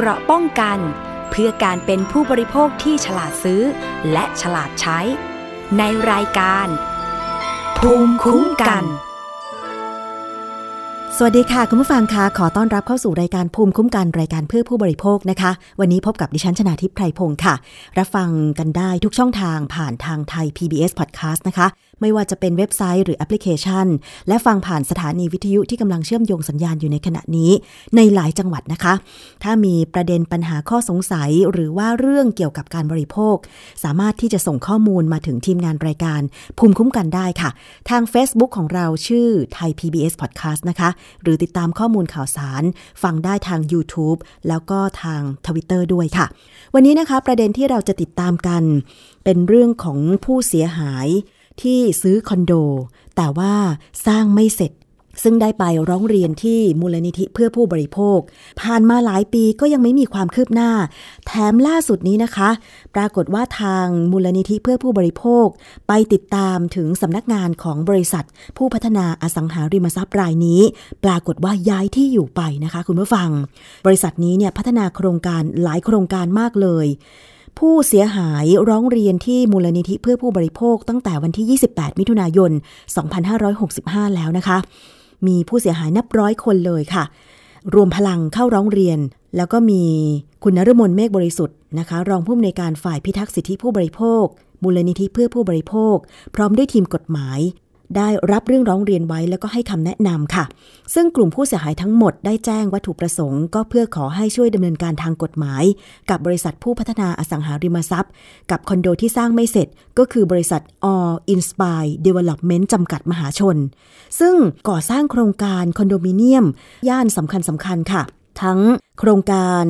เกราะป้องกัน เพื่อการเป็นผู้บริโภคที่ฉลาดซื้อ และฉลาดใช้ ในรายการ ภูมิคุ้มกัน สวัสดีค่ะ คุณผู้ฟังคะขอต้อนรับเข้าสู่รายการภูมิคุ้มกันรายการเพื่อผู้บริโภคนะคะ วันนี้พบกับดิฉันชนาทิพย์ไพรพงศ์ค่ะ รับฟังกันได้ทุกช่องทางผ่านทางไทย PBS Podcast นะคะ ไม่ว่าจะเป็นเว็บไซต์หรือแอปพลิเคชัน และฟังผ่านสถานีวิทยุที่กำลังเชื่อมโยงสัญญาณอยู่ในขณะนี้ ในหลายจังหวัดนะคะ ถ้ามีประเด็นปัญหาข้อสงสัย หรือว่าเรื่องเกี่ยวกับการบริโภค สามารถที่จะส่งข้อมูลมาถึงทีมงานรายการ ภูมิคุ้มกันได้ค่ะ ทาง Facebook ของเราชื่อไทย PBS Podcast นะคะ หรือติดตามข้อมูลข่าวสาร ฟังได้ทาง YouTube แล้วก็ทาง Twitter ด้วยค่ะ วันนี้นะคะประเด็นที่เราจะติดตามกัน เป็นเรื่องของผู้เสียหาย ที่ซื้อคอนโด แต่ว่าสร้างไม่เสร็จ ซึ่งได้ไปร้องเรียนที่มูลนิธิเพื่อผู้บริโภค ผ่านมาหลายปีก็ยังไม่มีความคืบหน้า แถมล่าสุดนี้นะคะ ปรากฏว่าทางมูลนิธิเพื่อผู้บริโภค ไปติดตามถึงสำนักงานของบริษัท ผู้พัฒนาอสังหาริมทรัพย์รายนี้ ปรากฏว่าย้ายที่อยู่ไปนะคะ คุณผู้ฟัง บริษัทนี้เนี่ยพัฒนาโครงการหลายโครงการมากเลย ผู้เสียหายร้องเรียนที่มูลนิธิเพื่อผู้บริโภคตั้งแต่วันที่ 28 มิถุนายน 2565 แล้วนะคะ มีผู้เสียหายนับร้อยคนเลยค่ะ รวมพลังเข้าร้องเรียน แล้วก็มีคุณนฤมลเมฆบริสุทธิ์นะคะ รองผู้อำนวยการฝ่ายพิทักษ์สิทธิผู้บริโภค มูลนิธิเพื่อผู้บริโภค พร้อมด้วยทีมกฎหมาย ได้รับเรื่องร้องเรียนไว้แล้วก็ให้คำแนะนำค่ะ ซึ่งกลุ่มผู้เสียหายทั้งหมดได้แจ้งวัตถุประสงค์ ก็เพื่อขอให้ช่วยดำเนินการทางกฎหมาย กับบริษัทผู้พัฒนาอสังหาริมทรัพย์ กับคอนโดที่สร้างไม่เสร็จ ก็คือบริษัท All Inspire Development จำกัดมหาชน ซึ่งก่อสร้างโครงการคอนโดมิเนียม ย่านสำคัญสำคัญค่ะ ทั้งโครงการ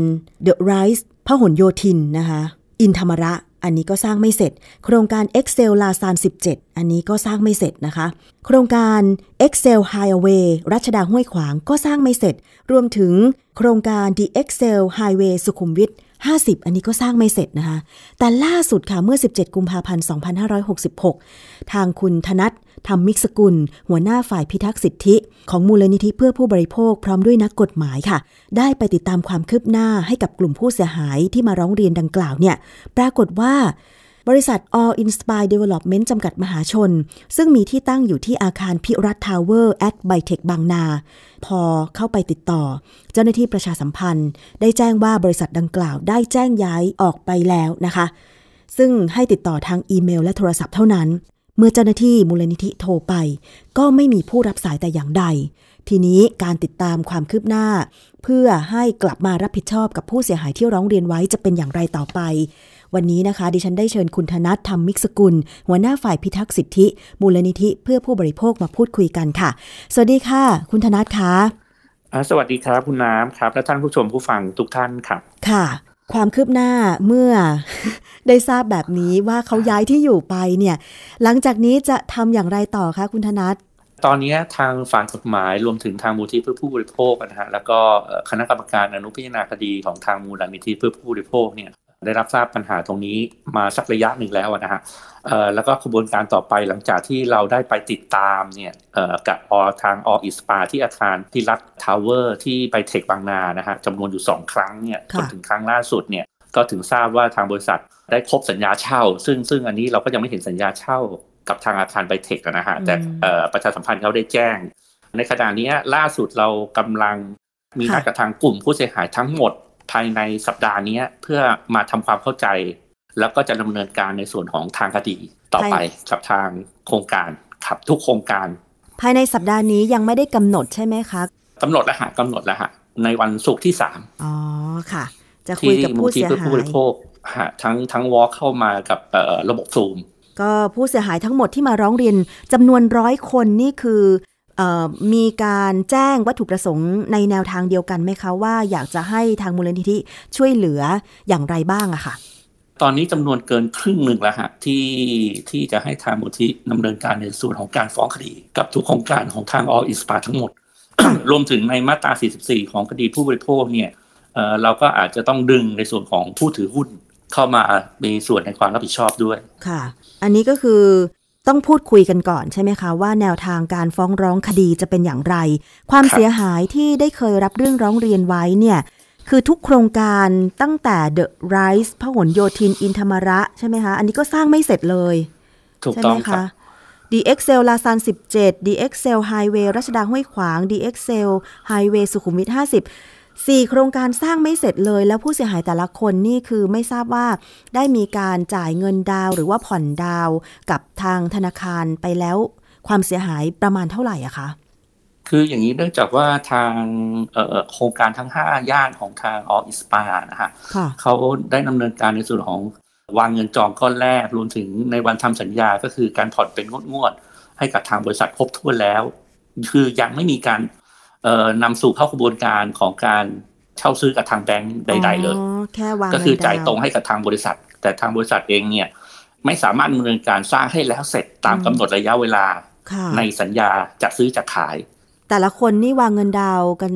The Rise พหลโยธินนะคะอินธรรมระ อันนี้ก็สร้างไม่เสร็จ โครงการ Excel ลาซาน17 อันนี้ก็สร้างไม่เสร็จนะคะ โครงการ Excel Highway รัชดาห้วยขวางก็สร้างไม่เสร็จ รวมถึงโครงการ The Excel Highway สุขุมวิท 50 อันนี้ก็สร้างไม่เสร็จนะคะ แต่ล่าสุดค่ะเมื่อ 17 กุมภาพันธ์ 2566 ทางคุณธนัช ธรรมิสกุล หัวหน้าฝ่ายพิทักษ์สิทธิ ของมูลนิธิเพื่อผู้บริโภคพร้อมด้วยนักกฎหมายค่ะ ได้ไปติดตามความคืบหน้าให้กับกลุ่มผู้เสียหายที่มาร้องเรียนดังกล่าวเนี่ย ปรากฏว่า บริษัท All Inspire Development จำกัดมหาชน ซึ่งมีที่ตั้งอยู่ที่อาคารภิรัชทาวเวอร์แอทไบเทคบางนา พอเข้าไปติดต่อ เจ้าหน้าที่ประชาสัมพันธ์ ได้แจ้งว่าบริษัทดังกล่าวได้แจ้งย้ายออกไปแล้วนะคะ ซึ่งให้ติดต่อทางอีเมล และโทรศัพท์เท่านั้น เมื่อเจ้าหน้าที่มูลนิธิโทรไป ก็ไม่มีผู้รับสายแต่อย่างใด ทีนี้การติดตามความคืบหน้า เพื่อให้กลับมารับผิดชอบกับผู้เสียหายที่ร้องเรียนไว้จะเป็นอย่างไรต่อไป วันนี้นะคะ ดิฉันได้เชิญคุณธนัทธรรมมิกสกุล หัวหน้าฝ่ายพิทักษ์สิทธิ มูลนิธิเพื่อผู้บริโภคมาพูดคุยกันค่ะ สวัสดีค่ะ คุณธนัทคะอ่าสวัสดีครับคุณน้ำครับและท่านผู้ชมผู้ฟังทุกท่านครับ ค่ะ ความคืบหน้าเมื่อได้ทราบแบบนี้ว่าเขาย้ายที่อยู่ไปเนี่ย หลังจากนี้จะทำอย่างไรต่อคะคุณธนัทตอนนี้ทางฝ่ายกฎหมายรวมถึงทางมูลนิธิเพื่อผู้บริโภคนะฮะแล้วก็เอ่อคณะกรรมการอนุพิจารณาคดีของทางมูลนิธิเพื่อผู้บริโภคเนี่ย ได้รับทราบปัญหาตรงนี้มาสักระยะหนึ่งแล้วนะฮะเอ่อแล้วก็กระบวนการต่อไปหลังจากที่เราได้ไปติดตามเนี่ยเอ่อกับเอ่อทาง All Inspire ที่อาคารภิรัชทาวเวอร์ที่ไบเทคบางนานะฮะจำนวนอยู่สองครั้งเนี่ยจนถึงครั้งล่าสุดเนี่ยก็ถึงทราบว่าทางบริษัทได้ครบสัญญาเช่า ซึ่งซึ่งอันนี้เราก็ยังไม่เห็นสัญญาเช่ากับทางอาคารไบเทคนะฮะแต่เอ่อประชาสัมพันธ์เขาได้แจ้ง ในขณะนี้ล่าสุดเรากำลังมีนัดกับทางกลุ่มผู้เสียหายทั้งหมด ภายในสัปดาห์นี้เพื่อมาทำความเข้าใจ แล้วก็จะดำเนินการในส่วนของทางคดีต่อไปกับทางโครงการครับทุกโครงการ ภายในสัปดาห์นี้ยังไม่ได้กำหนดใช่ไหมคะกำหนดแล้วฮะกำหนดแล้วฮะในวันศุกร์ที่สามอ๋อค่ะ จะคุที่ยกับมูลผู้ที่เสียเพื่อหาผู้บยริโภคฮะทั้งทั้งวอลเข้ามากับเอ่อระบบซูมก็ผู้เสียหายทั้งหมดที่มาร้องเรียนจำนวนร้อยคนนี่คือเออ มีการแจ้งวัตถุประสงค์ในแนวทางเดียวกันไหมคะว่าอยากจะให้ทางมูลนิธิช่วยเหลืออย่างไรบ้างอะค่ะ ตอนนี้จำนวนเกินครึ่งหนึ่งแล้วฮะที่ที่จะให้ทางมูลที่ดำเนินการในส่วนของการฟ้องคดี กับทุกโครงการของทางออิสปาทั้งหมด รวมถึงในมาตรา 44 ของคดีผู้บริโภคเนี่ยเอ่อเราก็อาจจะต้องดึงในส่วนของผู้ถือหุ้นเข้ามามีส่วนในความรับผิดชอบด้วย ค่ะ อันนี้ก็คือ ต้องพูดคุยกันก่อนใช่ไหมคะว่าแนวทางการฟ้องร้องคดีจะเป็นอย่างไร ความครับเสียหายที่ได้เคยรับเรื่องร้องเรียนไว้เนี่ยคือทุกโครงการตั้งแต่ The Rise พหลโยธินอินธรรมระใช่ไหมคะอันนี้ก็สร้างไม่เสร็จเลย ถูกใช่ต้ไหอมงครัคะบ DXL ลาซาน17 DXL Highway รัชดาห้วยขวาง DXL Highway สุขุมวิท50 สี่โครงการสร้างไม่เสร็จเลย แล้วผู้เสียหายแต่ละคนนี่คือไม่ทราบว่าได้มีการจ่ายเงินดาวน์หรือว่าผ่อนดาวน์กับทางธนาคารไปแล้ว ความเสียหายประมาณเท่าไหร่อะคะคืออย่างนี้เนื่องจากว่าทางเอ่อโครงการทั้ง 5 ย่านของทางเอ่อ All Inspire นะฮะค่ะเขาได้ดำเนินการในส่วนของวางเงินจองก้อนแรกรวมถึงในวันทำสัญญาก็คือการผ่อนเป็นงวดๆให้กับทางบริษัทครบถ้วนแล้ว คือยังไม่มีการเอ่อ นำสู่เข้ากระบวนการของการเช่าซื้อกับทางแบงก์ใด ๆ เลยอ๋อแค่วางก็คือเนดวจ่ายตรงให้กับทางบริษัท แต่ทางบริษัทเองเนี่ยไม่สามารถดำเนินการสร้างให้แล้วเสร็จตามกำหนดระยะเวลาค่ะในสัญญาจะซื้อจะขาย แต่ละคนนี่วางเงินดาวน์กัน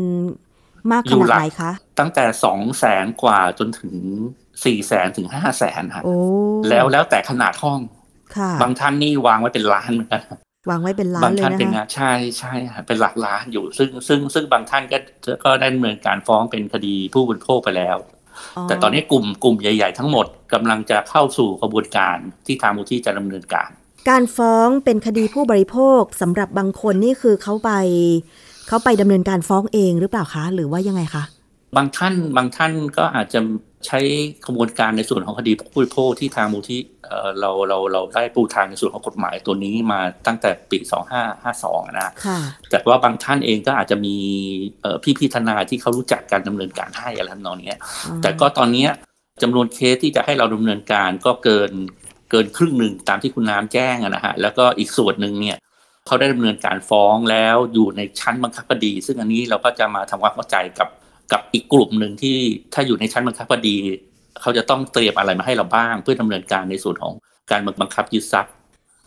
มากขอยู่นาดหลักไหนคะ ตั้งแต่สองแสนกว่าจนถึงสี่แสนถึงห้าแสนฮะโอ้แล้วแล้วแต่ขนาดห้องค่ะบางท่านนี่วางไว้เป็นล้านเหมือนกัน วางไว้เป็นล้าบานงเลยท่านนะเป็นคะงานใช่ใช่ฮะเป็นหลักล้านอยู่ ซึ่งซึ่งซึ่งบางท่านก็ก็ได้ดำเนินการฟ้องเป็นคดีผู้บริโภคไปแล้ว แต่ตอนนี้กลุ่มกลุ่มใหญ่ ๆ ทั้งหมดกำลังจะเข้าสู่กระบวนการที่ทางมูลที่จะดำเนินการ การฟ้องเป็นคดีผู้บริโภคสำหรับบางคนนี่คือเขาไปเขาไปดำเนินการฟ้องเองหรือเปล่าคะ หรือว่ายังไงคะบางท่านบางท่านก็อาจจะ ใช้กระบวนการในส่วนของคดีผู้บริโภคที่ทางมูลที่เอ่อเราเราเราได้ปูทางในส่วนของกฎหมายตัวนี้มาตั้งแต่ปี 2552 นะค่ะแต่ว่าบางท่านเองก็อาจจะมีเอ่อพี่ๆทนายที่เขารู้จักการดำเนินการให้อะไรทำนองเนี้ยแต่ก็ตอนเนี้ยจำนวนเคสที่จะให้เราดำเนินการก็เกินเกินครึ่งหนึ่งตามที่คุณน้ำแจ้งอะนะฮะแล้วก็อีกส่วนหนึ่งเนี่ยเขาได้ดำเนินการฟ้องแล้วอยู่ในชั้นบังคับคดี ซึ่งอันนี้เราก็จะมาทำความเข้าใจกับ กับอีกกลุ่มหนึ่งที่ถ้าอยู่ในชั้นบังคับคดี เขาจะต้องเตรียมอะไรมาให้เราบ้าง เพื่อดำเนินการในส่วนของการบังคับยึดทรัพย์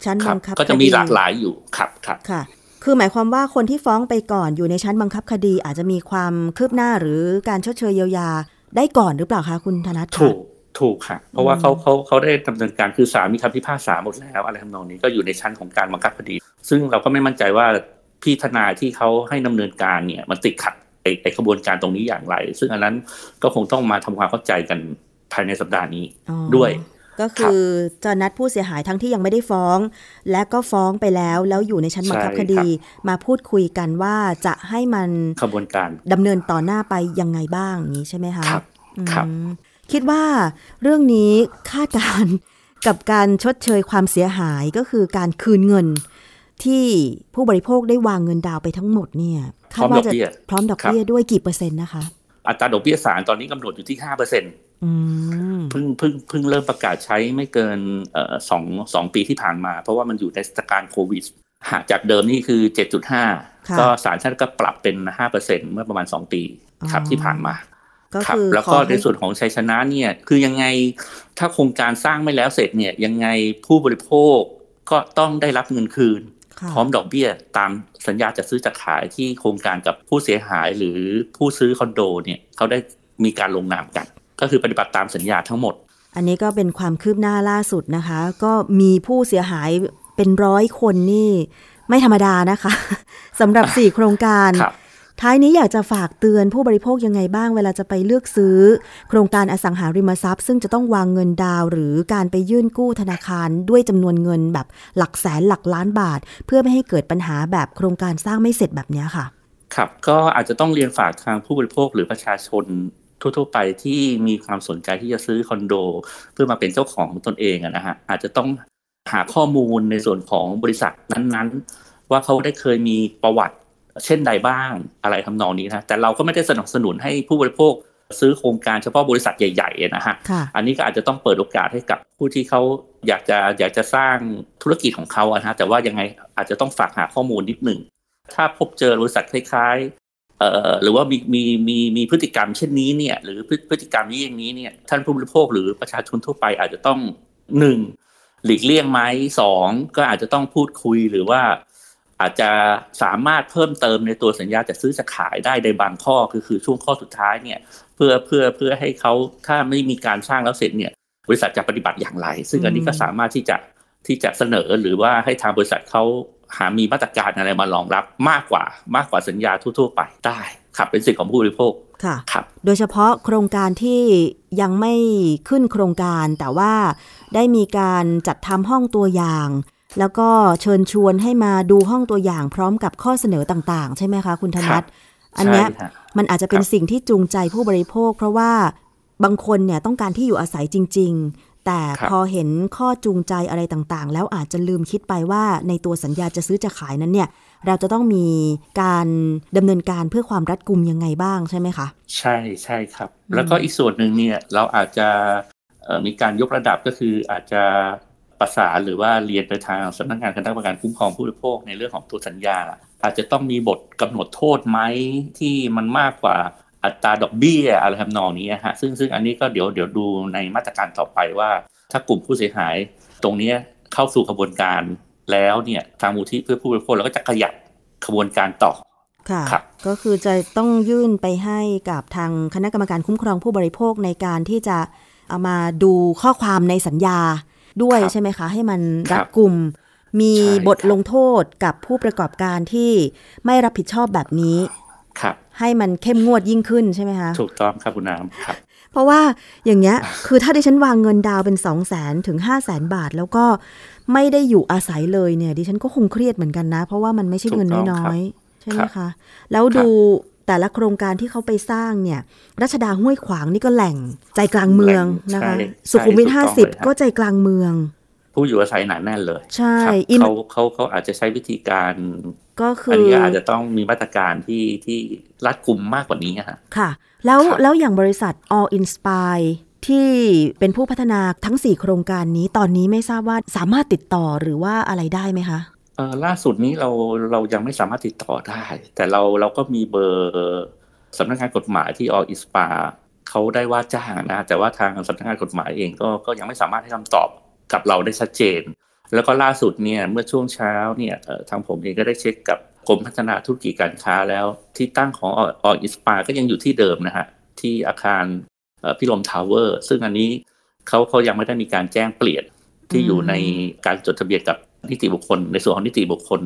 ชั้นครับังคับก็จะมีคดีหลากหลายอยู่ครับครับค่ะ คือหมายความว่าคนที่ฟ้องไปก่อนอยู่ในชั้นบังคับคดีอาจจะมีความคืบหน้าหรือการชดเชยเยียวยาได้ก่อนหรือเปล่าคะคุณธนัทคะถูกถูกค่ะ เพราะว่าเขาเขาเขาได้ดำเนินการคือศาลมีคำพิพากษาหมดแล้ว อะไรทำนองนี้ก็อยู่ในชั้นของการบังคับคดี ซึ่งเราก็ไม่มั่นใจว่าพี่ทนายที่เขาให้ดำเนินการเนี่ยมันติดขัด ไอ้ไอ้กระบวนการตรงนี้อย่างไร ซึ่งอันนั้นก็คงต้องมาทำความเข้าใจกันภายในสัปดาห์นี้อ๋อด้วย ก็คือจะนัดผู้เสียหายทั้งที่ยังไม่ได้ฟ้อง และก็ฟ้องไปแล้วแล้วอยู่ในชั้นบังคับใช่คดีครับมาพูดคุยกันว่าจะให้มันกระบวนการดำเนินต่อหน้าไปยังไงบ้างอย่างนี้ใช่ไหมคะครับครับอืมคิดว่าเรื่องนี้คาดการณ์กับการชดเชยความเสียหายก็คือการคืนเงินที่ผู้บริโภคได้วางเงินดาวน์ไปทั้งหมดเนี่ย พร้อมดอกเบี้ยพร้อมดอกครับเบี้ยด้วยกี่เปอร์เซ็นต์นะคะ อัตราดอกเบี้ยศาลตอนนี้กำหนดอยู่ที่ห้าเปอร์เซ็นต์อืมเพิ่งเพิ่งเพิ่งเริ่มประกาศใช้ไม่เกินเอ่อสองสองปีที่ผ่านมา เพราะว่ามันอยู่ในสถานการณ์โควิดหากจากเดิมนี่คือเจ็ดจุดห้าค่ะก็ศาลท่านก็ปรับเป็นห้าเปอร์เซ็นเมื่อประมาณสองปีครับอ๋อที่ผ่านมาก็ครับคือแล้วขก็อในให้ส่วนของชัยชนะเนี่ยคือยังไงถ้าโครงการสร้างไม่แล้วเสร็จเนี่ยยังไงผู้บริโภคก็ต้องได้รับเงินคืนค่ะ พร้อมดอกเบี้ยตามสัญญาจัดซื้อจัดขายที่โครงการกับผู้เสียหายหรือผู้ซื้อคอนโดเนี่ยเขาได้มีการลงนามกัน ก็คือปฏิบัติตามสัญญาทั้งหมด อันนี้ก็เป็นความคืบหน้าล่าสุดนะคะ ก็มีผู้เสียหายเป็นร้อยคนนี่ ไม่ธรรมดานะคะสำหรับ4โครงการครับ ท้ายนี้อยากจะฝากเตือนผู้บริโภคยังไงบ้างเวลาจะไปเลือกซื้อ โครงการอสังหาริมทรัพย์ ซึ่งจะต้องวางเงินดาวหรือการไปยื่นกู้ธนาคารด้วยจำนวนเงินแบบหลักแสนหลักล้านบาท เพื่อไม่ให้เกิดปัญหาแบบโครงการสร้างไม่เสร็จแบบนี้ค่ะ ครับก็อาจจะต้องเรียนฝากทางผู้บริโภคหรือประชาชนทั่วๆไปที่มีความสนใจที่จะซื้อคอนโด เพื่อมาเป็นเจ้าของตนเองนะฮะอาจจะต้องหาข้อมูลในส่วนของบริษัทนั้นๆ ว่าเขาได้เคยมีประวัติ เช่นใดบ้างอะไรทำนองนี้นะแต่เราก็ไม่ได้สนับสนุนให้ผู้บริโภคซื้อโครงการเฉพาะบริษัทใหญ่ๆนะฮะค่ะอันนี้ก็อาจจะต้องเปิดโอกาสให้กับผู้ที่เขาอยากจะอยากจะสร้างธุรกิจของเขาอะนะฮะแต่ว่ายังไงอาจจะต้องฝากหาข้อมูลนิดหนึ่ง ถ้าพบเจอบริษัทคล้ายๆเอ่อหรือว่ามีมีมีมีพฤติกรรมเช่นนี้เนี่ยหรือพฤพฤติกรรมนี้อย่างนี้เนี่ยท่านผู้บริโภคหรือประชาชนทั่วไปอาจจะต้องหนึ่งหลีกเลี่ยงไหมสองก็อาจจะต้องพูดคุยหรือว่า อาจจะสามารถเพิ่มเติมในตัวสัญญาจะซื้อจะขายได้ในบางข้อคือคือช่วงข้อสุดท้ายเนี่ยเพื่อเพื่อเพื่อให้เขาถ้าไม่มีการสร้างแล้วเสร็จเนี่ยบริษัทจะปฏิบัติอย่างไร ซึ่งอันนี้ก็อืมสามารถที่จะที่จะเสนอหรือว่าให้ทางบริษัทเขาหามีมาตรการอะไรมารองรับมากกว่ามากกว่าสัญญาทั่วๆ ไปได้ครับเป็นสิทธิของผู้บริโภคค่ะครับโดยเฉพาะโครงการที่ยังไม่ขึ้นโครงการแต่ว่าได้มีการจัดทำห้องตัวอย่าง แล้วก็เชิญชวนให้มาดูห้องตัวอย่างพร้อมกับข้อเสนอต่างๆ ใช่ไหมคะ คุณธนัทอันเนี้ยใช่ฮะมันอาจจะเป็นครับสิ่งที่จูงใจผู้บริโภค เพราะว่าบางคนเนี่ยต้องการที่อยู่อาศัยจริง ๆ แต่พอเห็นข้อจูงใจอะไรต่างๆ แล้วอาจจะลืมคิดไปว่าในตัวสัญญาจะซื้อจะขายนั้นเนี่ย เราจะต้องมีการดำเนินการเพื่อความรัดกุมยังไงบ้างใช่ไหมคะ ใช่ใช่ครับอืมแล้วก็อีกส่วนหนึ่งเนี่ยเราอาจจะเอ่อมีการยกระดับก็คืออาจจะ ประสานหรือว่าเรียนไปทางสำนักงานคณะกรรมการคุ้มครองผู้บริโภคในเรื่องของตัวสัญญา อาจจะต้องมีบทกำหนดโทษไหมที่มันมากกว่าอัตราดอกเบี้ยอะไรทำนองนี้ฮะซึ่งซึ่งอันนี้ก็เดี๋ยวเดี๋ยวดูในมาตรการต่อไปว่า ถ้ากลุ่มผู้เสียหาย ตรงเนี้ยเข้าสู่กระบวนการแล้วเนี่ยทางมูลที่เพื่อผู้บริโภคเราก็จะขยับขบวนการต่อค่ะครับก็คือจะต้องยื่นไปให้กับทางคณะกรรมการคุ้มครองผู้บริโภคในการที่จะเอามาดูข้อความในสัญญา ด้วยครับใช่ไหมคะ ให้มันครัรับดกุม มีใช่บทครับลงโทษกับผู้ประกอบการที่ไม่รับผิดชอบแบบนี้ครับให้มันเข้มงวดยิ่งขึ้นใช่ไหมคะ ถูกต้องครับคุณน้ำครับเพราะว่าอย่างเงี้ยคือถ้าดิฉันวางเงินดาวน์เป็น 2 0 0แสนถึง 5 0 0แสนบาท แล้วก็ไม่ได้อยู่อาศัยเลยเนี่ยดิฉันก็คงเครียดเหมือนกันนะ เพราะว่ามันไม่ใช่เงินถูกต้องน้ครัอยบๆใช่ไหมครัคะบแล้วดู แต่ละโครงการที่เขาไปสร้างเนี่ย รัชดาห้วยขวางนี่ก็แหล่งใจกลางเมืองนะคะใช่สุขุมวิทใช่ห้าถูสิบต้องเลยฮะก็ใจกลางเมือง ผู้อยู่อาศัยหนาแน่นเลย ใช่ครับอินเขาเขาเขาอาจจะใช้วิธีการ ก็คือันอนี้อาจจะต้องมีมาตรการที่ที่รัดกุมมากกว่านี้อะฮะค่ะ แล้วครับแล้วอย่างบริษัท All Inspire ที่เป็นผู้พัฒนาทั้ง 4 โครงการนี้ตอนนี้ไม่ทราบว่าสามารถติดต่อหรือว่าอะไรได้ไหมคะเอ่อ ล่าสุดนี้เราเรายังไม่สามารถติดต่อได้ แต่เราเราก็มีเบอร์สำนักงานกฎหมายที่ออิสปาเขาได้ว่าจ้างนะแต่ว่าทางสำนักงานกฎหมายเองก็ก็ยังไม่สามารถให้คำตอบกับเราได้ชัดเจน แล้วก็ล่าสุดเนี่ยเมื่อช่วงเช้าเนี่ยทางผมเองก็ได้เช็คกับกรมพัฒนาธุรกิจการค้าแล้ว ที่ตั้งของอออิสปาก็ยังอยู่ที่เดิมนะฮะที่อาคารเอ่อพิรมทาวเวอร์ซึ่งอันนี้เขาเขายังไม่ได้มีการแจ้งเปลี่ยน ที่อยู่ในการจดทะเบียนกับนิติบุคคล ในส่วนของนิติบุคคล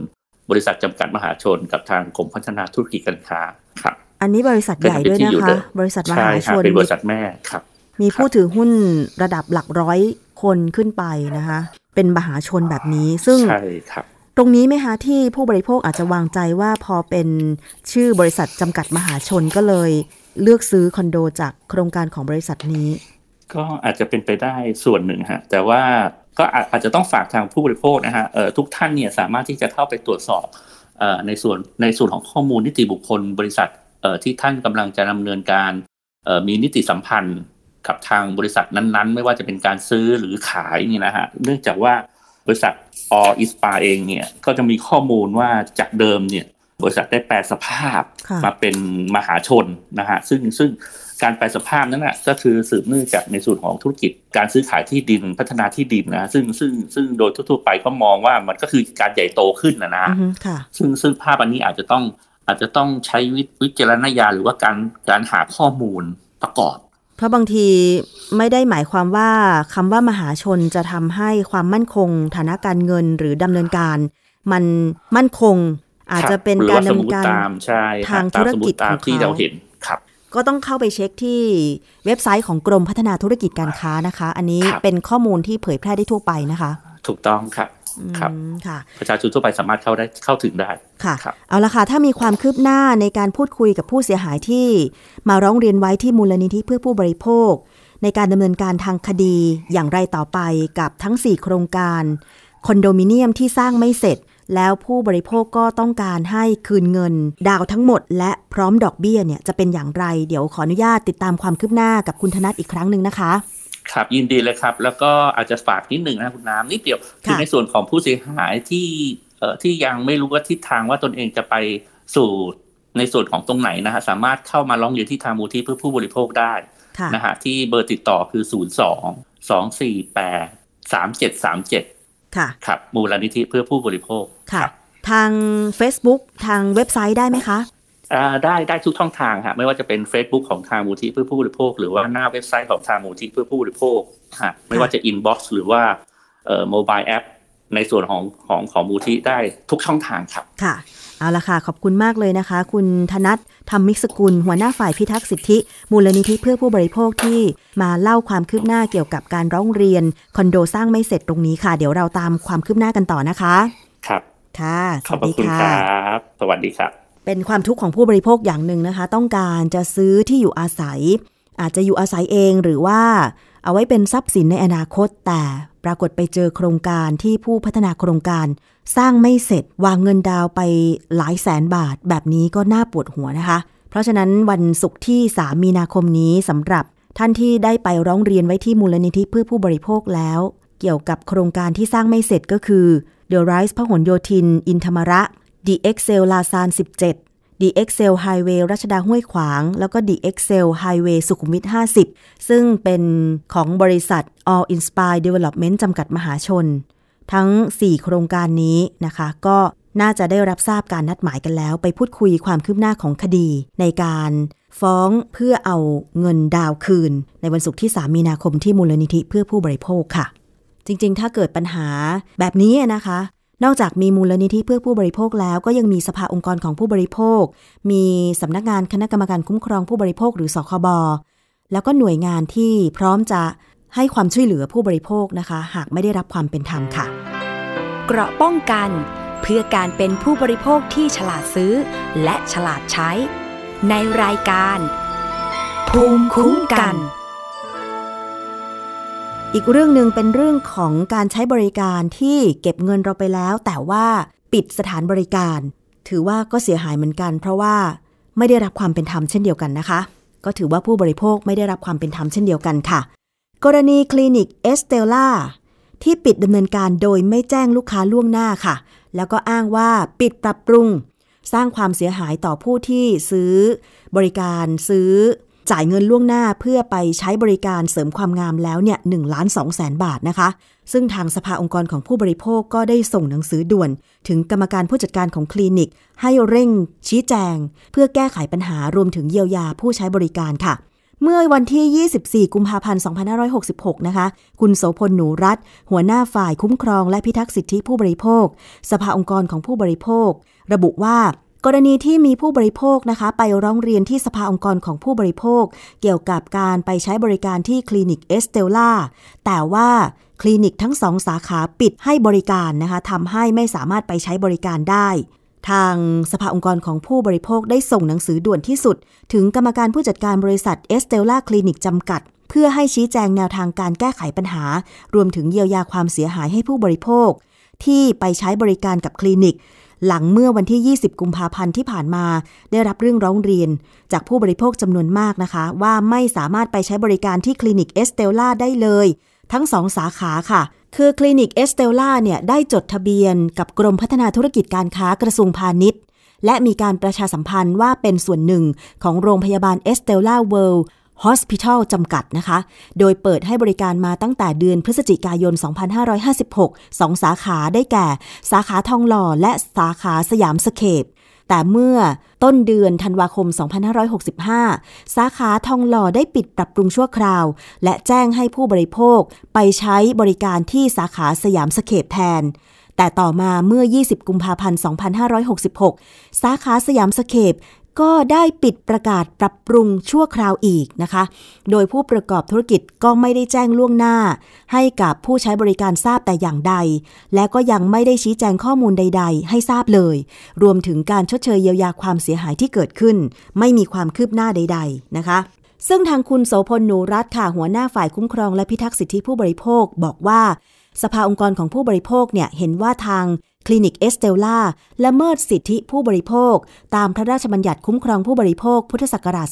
บริษัทจำกัดมหาชน กับทางกรมพัฒนาธุรกิจการค้าครับ อันนี้บริษัทใหญ่ด้วยเป็นที่นะอยู่คะเดิมบริษัทมใช่หาคชรับนเป็นบริษัทแม่ครับ มีผู้ถือหุ้นระดับหลักร้อยคนขึ้นไปนะคะ เป็นมหาชนแบบนี้ซึ่งใช่ครับตรงนี้ไหมคะที่ผู้บริโภคอาจจะวางใจว่าพอเป็นชื่อบริษัทจำกัดมหาชนก็เลย เลือกซื้อคอนโดจากโครงการของบริษัทนี้ ก็อาจจะเป็นไปได้ส่วนหนึ่งฮะแต่ว่าก็อาอาจจะต้องฝากทางผู้บริโภคนะฮะเอ่อทุกท่านเนี่ยสามารถที่จะเข้าไปตรวจสอบเอ่อในส่วนในส่วนของข้อมูลนิติบุคคลบริษัทเอ่อที่ท่านกำลังจะดำเนินการเอ่อมีนิติสัมพันธ์กับทางบริษัทนั้นๆ ไม่ว่าจะเป็นการซื้อหรือขายเนี่ยนะฮะเนื่องจากว่าบริษัทออิสปาเองเนี่ยก็จะมีข้อมูลว่าจากเดิมเนี่ยบริษัทได้แปลสภาพค่ะมาเป็นมหาชนนะฮะซึ่งซึ่ง การแปลสภาพนั้นนะก็คือสืบเนื่องจากในส่วนของธุรกิจการซื้อขายที่ดินพัฒนาที่ดินนะซึ่งซึ่งซึ่งโดยทั่วๆไปก็มองว่ามันก็คือการใหญ่โตขึ้นนะนะอือฮึค่ะซึ่งซึ่งภาพอันนี้อาจจะต้องอาจจะต้องใช้วิวิจารณญาณหรือว่าการการหาข้อมูลประกอบ เพราะบางทีไม่ได้หมายความว่าคำว่ามหาชนจะทำให้ความมั่นคง ฐานะการเงินหรือดำเนินการ มันมั่นคงอาจจะเป็นหรือการว่าสดำมเนิมนติการตามใช่ทางตามธุรกิจสมมุติตามของที่เขาเราเห็นครับ ก็ต้องเข้าไปเช็คที่เว็บไซต์ของกรมพัฒนาธุรกิจการค้านะคะ อันนี้ครับเป็นข้อมูลที่เผยแพร่ได้ทั่วไปนะคะ ถูกต้องครับครับอืมค่ะประชาชนทั่วไปสามารถเข้าได้เข้าถึงได้ค่ะครับเอาละค่ะ ถ้ามีความคืบหน้าในการพูดคุยกับผู้เสียหายที่ มาร้องเรียนไว้ที่มูลนิธิเพื่อผู้บริโภค ในการดำเนินการทางคดีอย่างไรต่อไปกับทั้ง 4 โครงการ คอนโดมิเนียมที่สร้างไม่เสร็จ แล้วผู้บริโภคก็ต้องการให้คืนเงิน ดาวทั้งหมด และพร้อมดอกเบี้ยเนี่ยจะเป็นอย่างไร เดี๋ยวขออนุญาตติดตามความคืบหน้ากับคุณธนัทอีกครั้งหนึ่งนะคะครับยินดีเลยครับ แล้วก็อาจจะฝากนิดหนึ่งนะคุณน้ำนิดเดียวคือค่ในส่วนของผู้เสียหายที่เอ่อที่ยังไม่รู้ว่าทิศทางว่าตนเองจะไปสู่ในส่วนของตรงไหนนะฮะสามารถเข้ามาร้องเรียนที่ทางมูลที่เพื่อผู้บริโภคได้ะนะฮะที่เบอร์ติดต่อคือ 0 2 2 4 8 3 7 3 7 ค่ะครับมูลนิธิเพื่อผู้บริโภคค่ะรับทาง Facebook ทางเว็บไซต์ได้ไหมคะอ่าได้ได้ทุกช่องทางฮะไม่ว่าจะเป็น Facebook ของทางมูลที่เพื่อผู้บริโภค หรือว่าหน้าเว็บไซต์ของทางมูลที่เพื่อผู้บริโภคฮะไม่ว่าจะ inbox หรือว่าเอ่อ mobile app ในส่วนของของของมูลที่ได้ทุกช่องทางครับ ค่ะ เอาละค่ะ ขอบคุณมากเลยนะคะ คุณธนัทธรรมมิกสกุล หัวหน้าฝ่ายพิทักษ์สิทธิ มูลนิธิเพื่อผู้บริโภคที่มาเล่าความคืบหน้าเกี่ยวกับการร้องเรียน คอนโดสร้างไม่เสร็จตรงนี้ค่ะ เดี๋ยวเราตามความคืบหน้ากันต่อนะคะ ครับ ค่ะสขอบวัสพระดีคุณค่ะครับสวัสดีครับ เป็นความทุกข์ของผู้บริโภคอย่างหนึ่งนะคะ ต้องการจะซื้อที่อยู่อาศัย อาจจะอยู่อาศัยเองหรือว่า เอาไว้เป็นทรัพย์สินในอนาคต แต่ปรากฏไปเจอโครงการที่ผู้พัฒนาโครงการ สร้างไม่เสร็จวางเงินดาวไปหลายแสนบาท แบบนี้ก็น่าปวดหัวนะคะ เพราะฉะนั้นวันศุกร์ที่ 3 มีนาคมนี้สำหรับท่านที่ได้ไปร้องเรียนไว้ที่มูลนิธิเพื่อผู้บริโภคแล้ว เกี่ยวกับโครงการที่สร้างไม่เสร็จก็คือ The Rise พหลโยธิน อินธรรมระ The Excel ลาซาน17 The Excel Highway รัชดาห้วยขวาง แล้วก็ The Excel Highway สุขุมวิท 50 ซึ่งเป็นของบริษัท All Inspire Development จำกัดมหาชน ทั้ง 4 โครงการนี้นะคะ ก็น่าจะได้รับทราบการนัดหมายกันแล้ว ไปพูดคุยความคืบหน้าของคดีในการฟ้องเพื่อเอาเงินดาวคืน ในวันศุกร์ที่ 3 มีนาคมที่มูลนิธิเพื่อผู้บริโภคค่ะ จริงๆ ถ้าเกิดปัญหาแบบนี้นะคะ นอกจากมีมูลนิธิเพื่อผู้บริโภคแล้วก็ยังมีสภาองค์กรของผู้บริโภค มีสำนักงานคณะกรรมการคุ้มครองผู้บริโภคหรือสคบแล้วก็หน่วยงานที่พร้อมจะให้ความช่วยเหลือผู้บริโภคนะคะ หากไม่ได้รับความเป็นธรรมค่ะ เกราะป้องกันเพื่อการเป็นผู้บริโภคที่ฉลาดซื้อ และฉลาดใช้ ในรายการ ภูมิคุ้มกัน อีกเรื่องหนึ่งเป็นเรื่องของการใช้บริการที่เก็บเงินเราไปแล้ว แต่ว่าปิดสถานบริการ ถือว่าก็เสียหายเหมือนกัน เพราะว่าไม่ได้รับความเป็นธรรมเช่นเดียวกันนะคะ ก็ถือว่าผู้บริโภคไม่ได้รับความเป็นธรรมเช่นเดียวกันค่ะ กรณีคลินิกเอสเตล่าที่ปิดดำเนินการโดยไม่แจ้งลูกค้าล่วงหน้าค่ะ แล้วก็อ้างว่าปิดปรับปรุง สร้างความเสียหายต่อผู้ที่ซื้อบริการซื้อ จ่ายเงินล่วงหน้าเพื่อไปใช้บริการเสริมความงามแล้วเนี่ยหนึ่งล้านสองแสนบาทนะคะ ซึ่งทางสภาองค์กรของผู้บริโภคก็ได้ส่งหนังสือด่วน ถึงกรรมการผู้จัดการของคลินิก ให้เร่งชี้แจง เพื่อแก้ไขปัญหารวมถึงเยียวยาผู้ใช้บริการค่ะเมื่อวันที่ 24 กุมภาพันธ์ 2566 นะคะ คุณโสพลหนูรัตหัวหน้าฝ่ายคุ้มครองและพิทักษ์สิทธิผู้บริโภค สภาองค์กรของผู้บริโภค ระบุว่า กรณีที่มีผู้บริโภคนะคะ ไปร้องเรียนที่สภาองค์กรของผู้บริโภค เกี่ยวกับการไปใช้บริการที่คลินิกเอสเตลล่าแต่ว่าคลินิกทั้งสองสาขาปิดให้บริการนะคะทำให้ไม่สามารถไปใช้บริการได้ ทางสภาองค์กรของผู้บริโภคได้ส่งหนังสือด่วนที่สุด ถึงกรรมการผู้จัดการบริษัทเอสเตลล่าคลินิกจำกัดเพื่อให้ชี้แจงแนวทางการแก้ไขปัญหา รวมถึงเยียวยาความเสียหายให้ผู้บริโภค ที่ไปใช้บริการกับคลินิก หลังเมื่อวันที่ 20 กุมภาพันธ์ที่ผ่านมา ได้รับเรื่องร้องเรียน จากผู้บริโภคจำนวนมากนะคะ ว่าไม่สามารถไปใช้บริการที่คลินิกเอสเตลล่าได้เลย ทั้งสองสาขาค่ะ คือคลินิกเอสเตลล่าเนี่ยได้จดทะเบียนกับกรมพัฒนาธุรกิจการค้ากระทรวงพาณิชย์ และมีการประชาสัมพันธ์ว่าเป็นส่วนหนึ่งของโรงพยาบาลเอสเตลล่าเวิลด์ Hospital จำกัดนะคะ โดยเปิดให้บริการมาตั้งแต่เดือนพฤศจิกายน 2556 สองสาขาได้แก่ สาขาทองหล่อและสาขาสยามสเคปแต่เมื่อต้นเดือนธันวาคม 2565 สาขาทองหล่อได้ปิดปรับปรุงชั่วคราว และแจ้งให้ผู้บริโภคไปใช้บริการที่สาขาสยามสเคปแทน แต่ต่อมาเมื่อ 20 กุมภาพันธ์ 2566 สาขาสยามสเคป ก็ได้ปิดประกาศปรับปรุงชั่วคราวอีกนะคะ โดยผู้ประกอบธุรกิจก็ไม่ได้แจ้งล่วงหน้า ให้กับผู้ใช้บริการทราบแต่อย่างใด และก็ยังไม่ได้ชี้แจงข้อมูลใด ๆ ให้ทราบเลย รวมถึงการชดเชยเยียวยาความเสียหายที่เกิดขึ้น ไม่มีความคืบหน้าใด ๆ นะคะซึ่งทางคุณโสพลหนูรัตน์ค่ะหัวหน้าฝ่ายคุ้มครองและพิทักษ์สิทธิผู้บริโภคบอกว่า สภาองค์กรของผู้บริโภคเนี่ยเห็นว่าทาง คลินิกเอสเตลล่าละเมิดสิทธิผู้บริโภค ตามพระราชบัญญัติคุ้มครองผู้บริโภค พุทธศักราช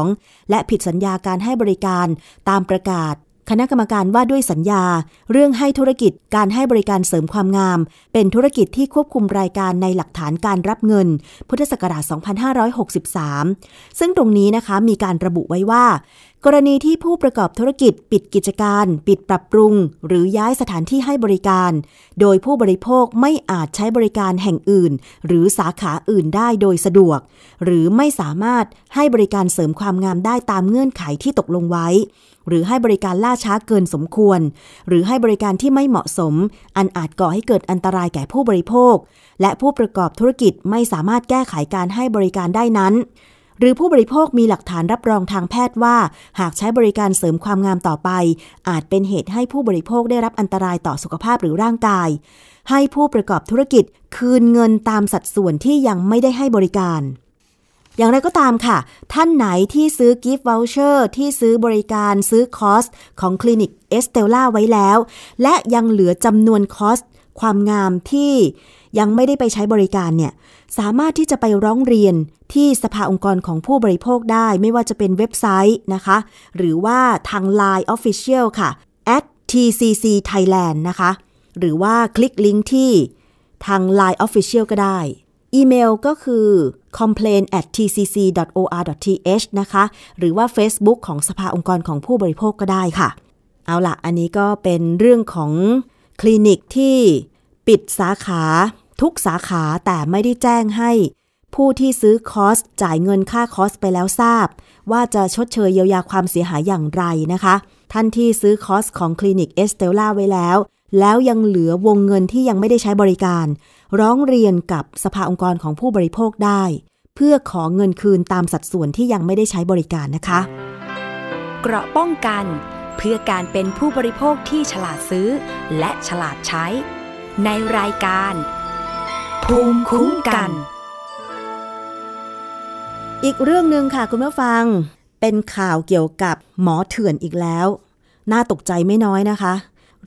2522 และผิดสัญญาการให้บริการตามประกาศ คณะกรรมการว่าด้วยสัญญา เรื่องให้ธุรกิจการให้บริการเสริมความงาม เป็นธุรกิจที่ควบคุมรายการในหลักฐานการรับเงิน พุทธศักราช 2563 ซึ่งตรงนี้นะคะมีการระบุไว้ว่า กรณีที่ผู้ประกอบธุรกิจปิดกิจการ ปิดปรับปรุง หรือย้ายสถานที่ให้บริการ โดยผู้บริโภคไม่อาจใช้บริการแห่งอื่น หรือสาขาอื่นได้โดยสะดวก หรือไม่สามารถให้บริการเสริมความงามได้ตามเงื่อนไขที่ตกลงไว้ หรือให้บริการล่าช้าเกินสมควร หรือให้บริการที่ไม่เหมาะสม อันอาจก่อให้เกิดอันตรายแก่ผู้บริโภค และผู้ประกอบธุรกิจไม่สามารถแก้ไขการให้บริการได้นั้น หรือผู้บริโภคมีหลักฐานรับรองทางแพทย์ว่า หากใช้บริการเสริมความงามต่อไป อาจเป็นเหตุให้ผู้บริโภคได้รับอันตรายต่อสุขภาพหรือร่างกาย ให้ผู้ประกอบธุรกิจคืนเงินตามสัดส่วนที่ยังไม่ได้ให้บริการ อย่างไรก็ตามค่ะ ท่านไหนที่ซื้อ gift voucher ที่ซื้อบริการซื้อคอร์สของคลินิกเอสเตลล่าไว้แล้ว และยังเหลือจำนวนคอร์สความงามที่ยังไม่ได้ไปใช้บริการเนี่ย สามารถที่จะไปร้องเรียนที่สภาองค์กรของผู้บริโภคได้ ไม่ว่าจะเป็นเว็บไซต์นะคะ หรือว่าทาง Line Official ค่ะ at tcc thailand นะคะ หรือว่าคลิกลิงก์ที่ทาง Line Official ก็ได้ อีเมลก็คือ complain at tcc.or.th นะคะ หรือว่า Facebook ของสภาองค์กรของผู้บริโภคก็ได้ค่ะ เอาล่ะอันนี้ก็เป็นเรื่องของคลินิกที่ปิดสาขา ทุกสาขาแต่ไม่ได้แจ้งให้ ผู้ที่ซื้อคอสจ่ายเงินค่าคอสไปแล้วทราบ ว่าจะชดเชยเยียวยาความเสียหายอย่างไรนะคะ ท่านที่ซื้อคอร์สของคลินิกเอสเตลล่าไว้แล้ว แล้วยังเหลือวงเงินที่ยังไม่ได้ใช้บริการ ร้องเรียนกับสภาองค์กรของผู้บริโภคได้ เพื่อขอเงินคืนตามสัดส่วนที่ยังไม่ได้ใช้บริการนะคะ เกราะป้องกันเพื่อการเป็นผู้บริโภคที่ฉลาดซื้อ และฉลาดใช้ ในรายการ ภูมิคุ้มกัน อีกเรื่องหนึ่งค่ะคุณผู้ฟัง เป็นข่าวเกี่ยวกับหมอเถื่อนอีกแล้ว น่าตกใจไม่น้อยนะคะ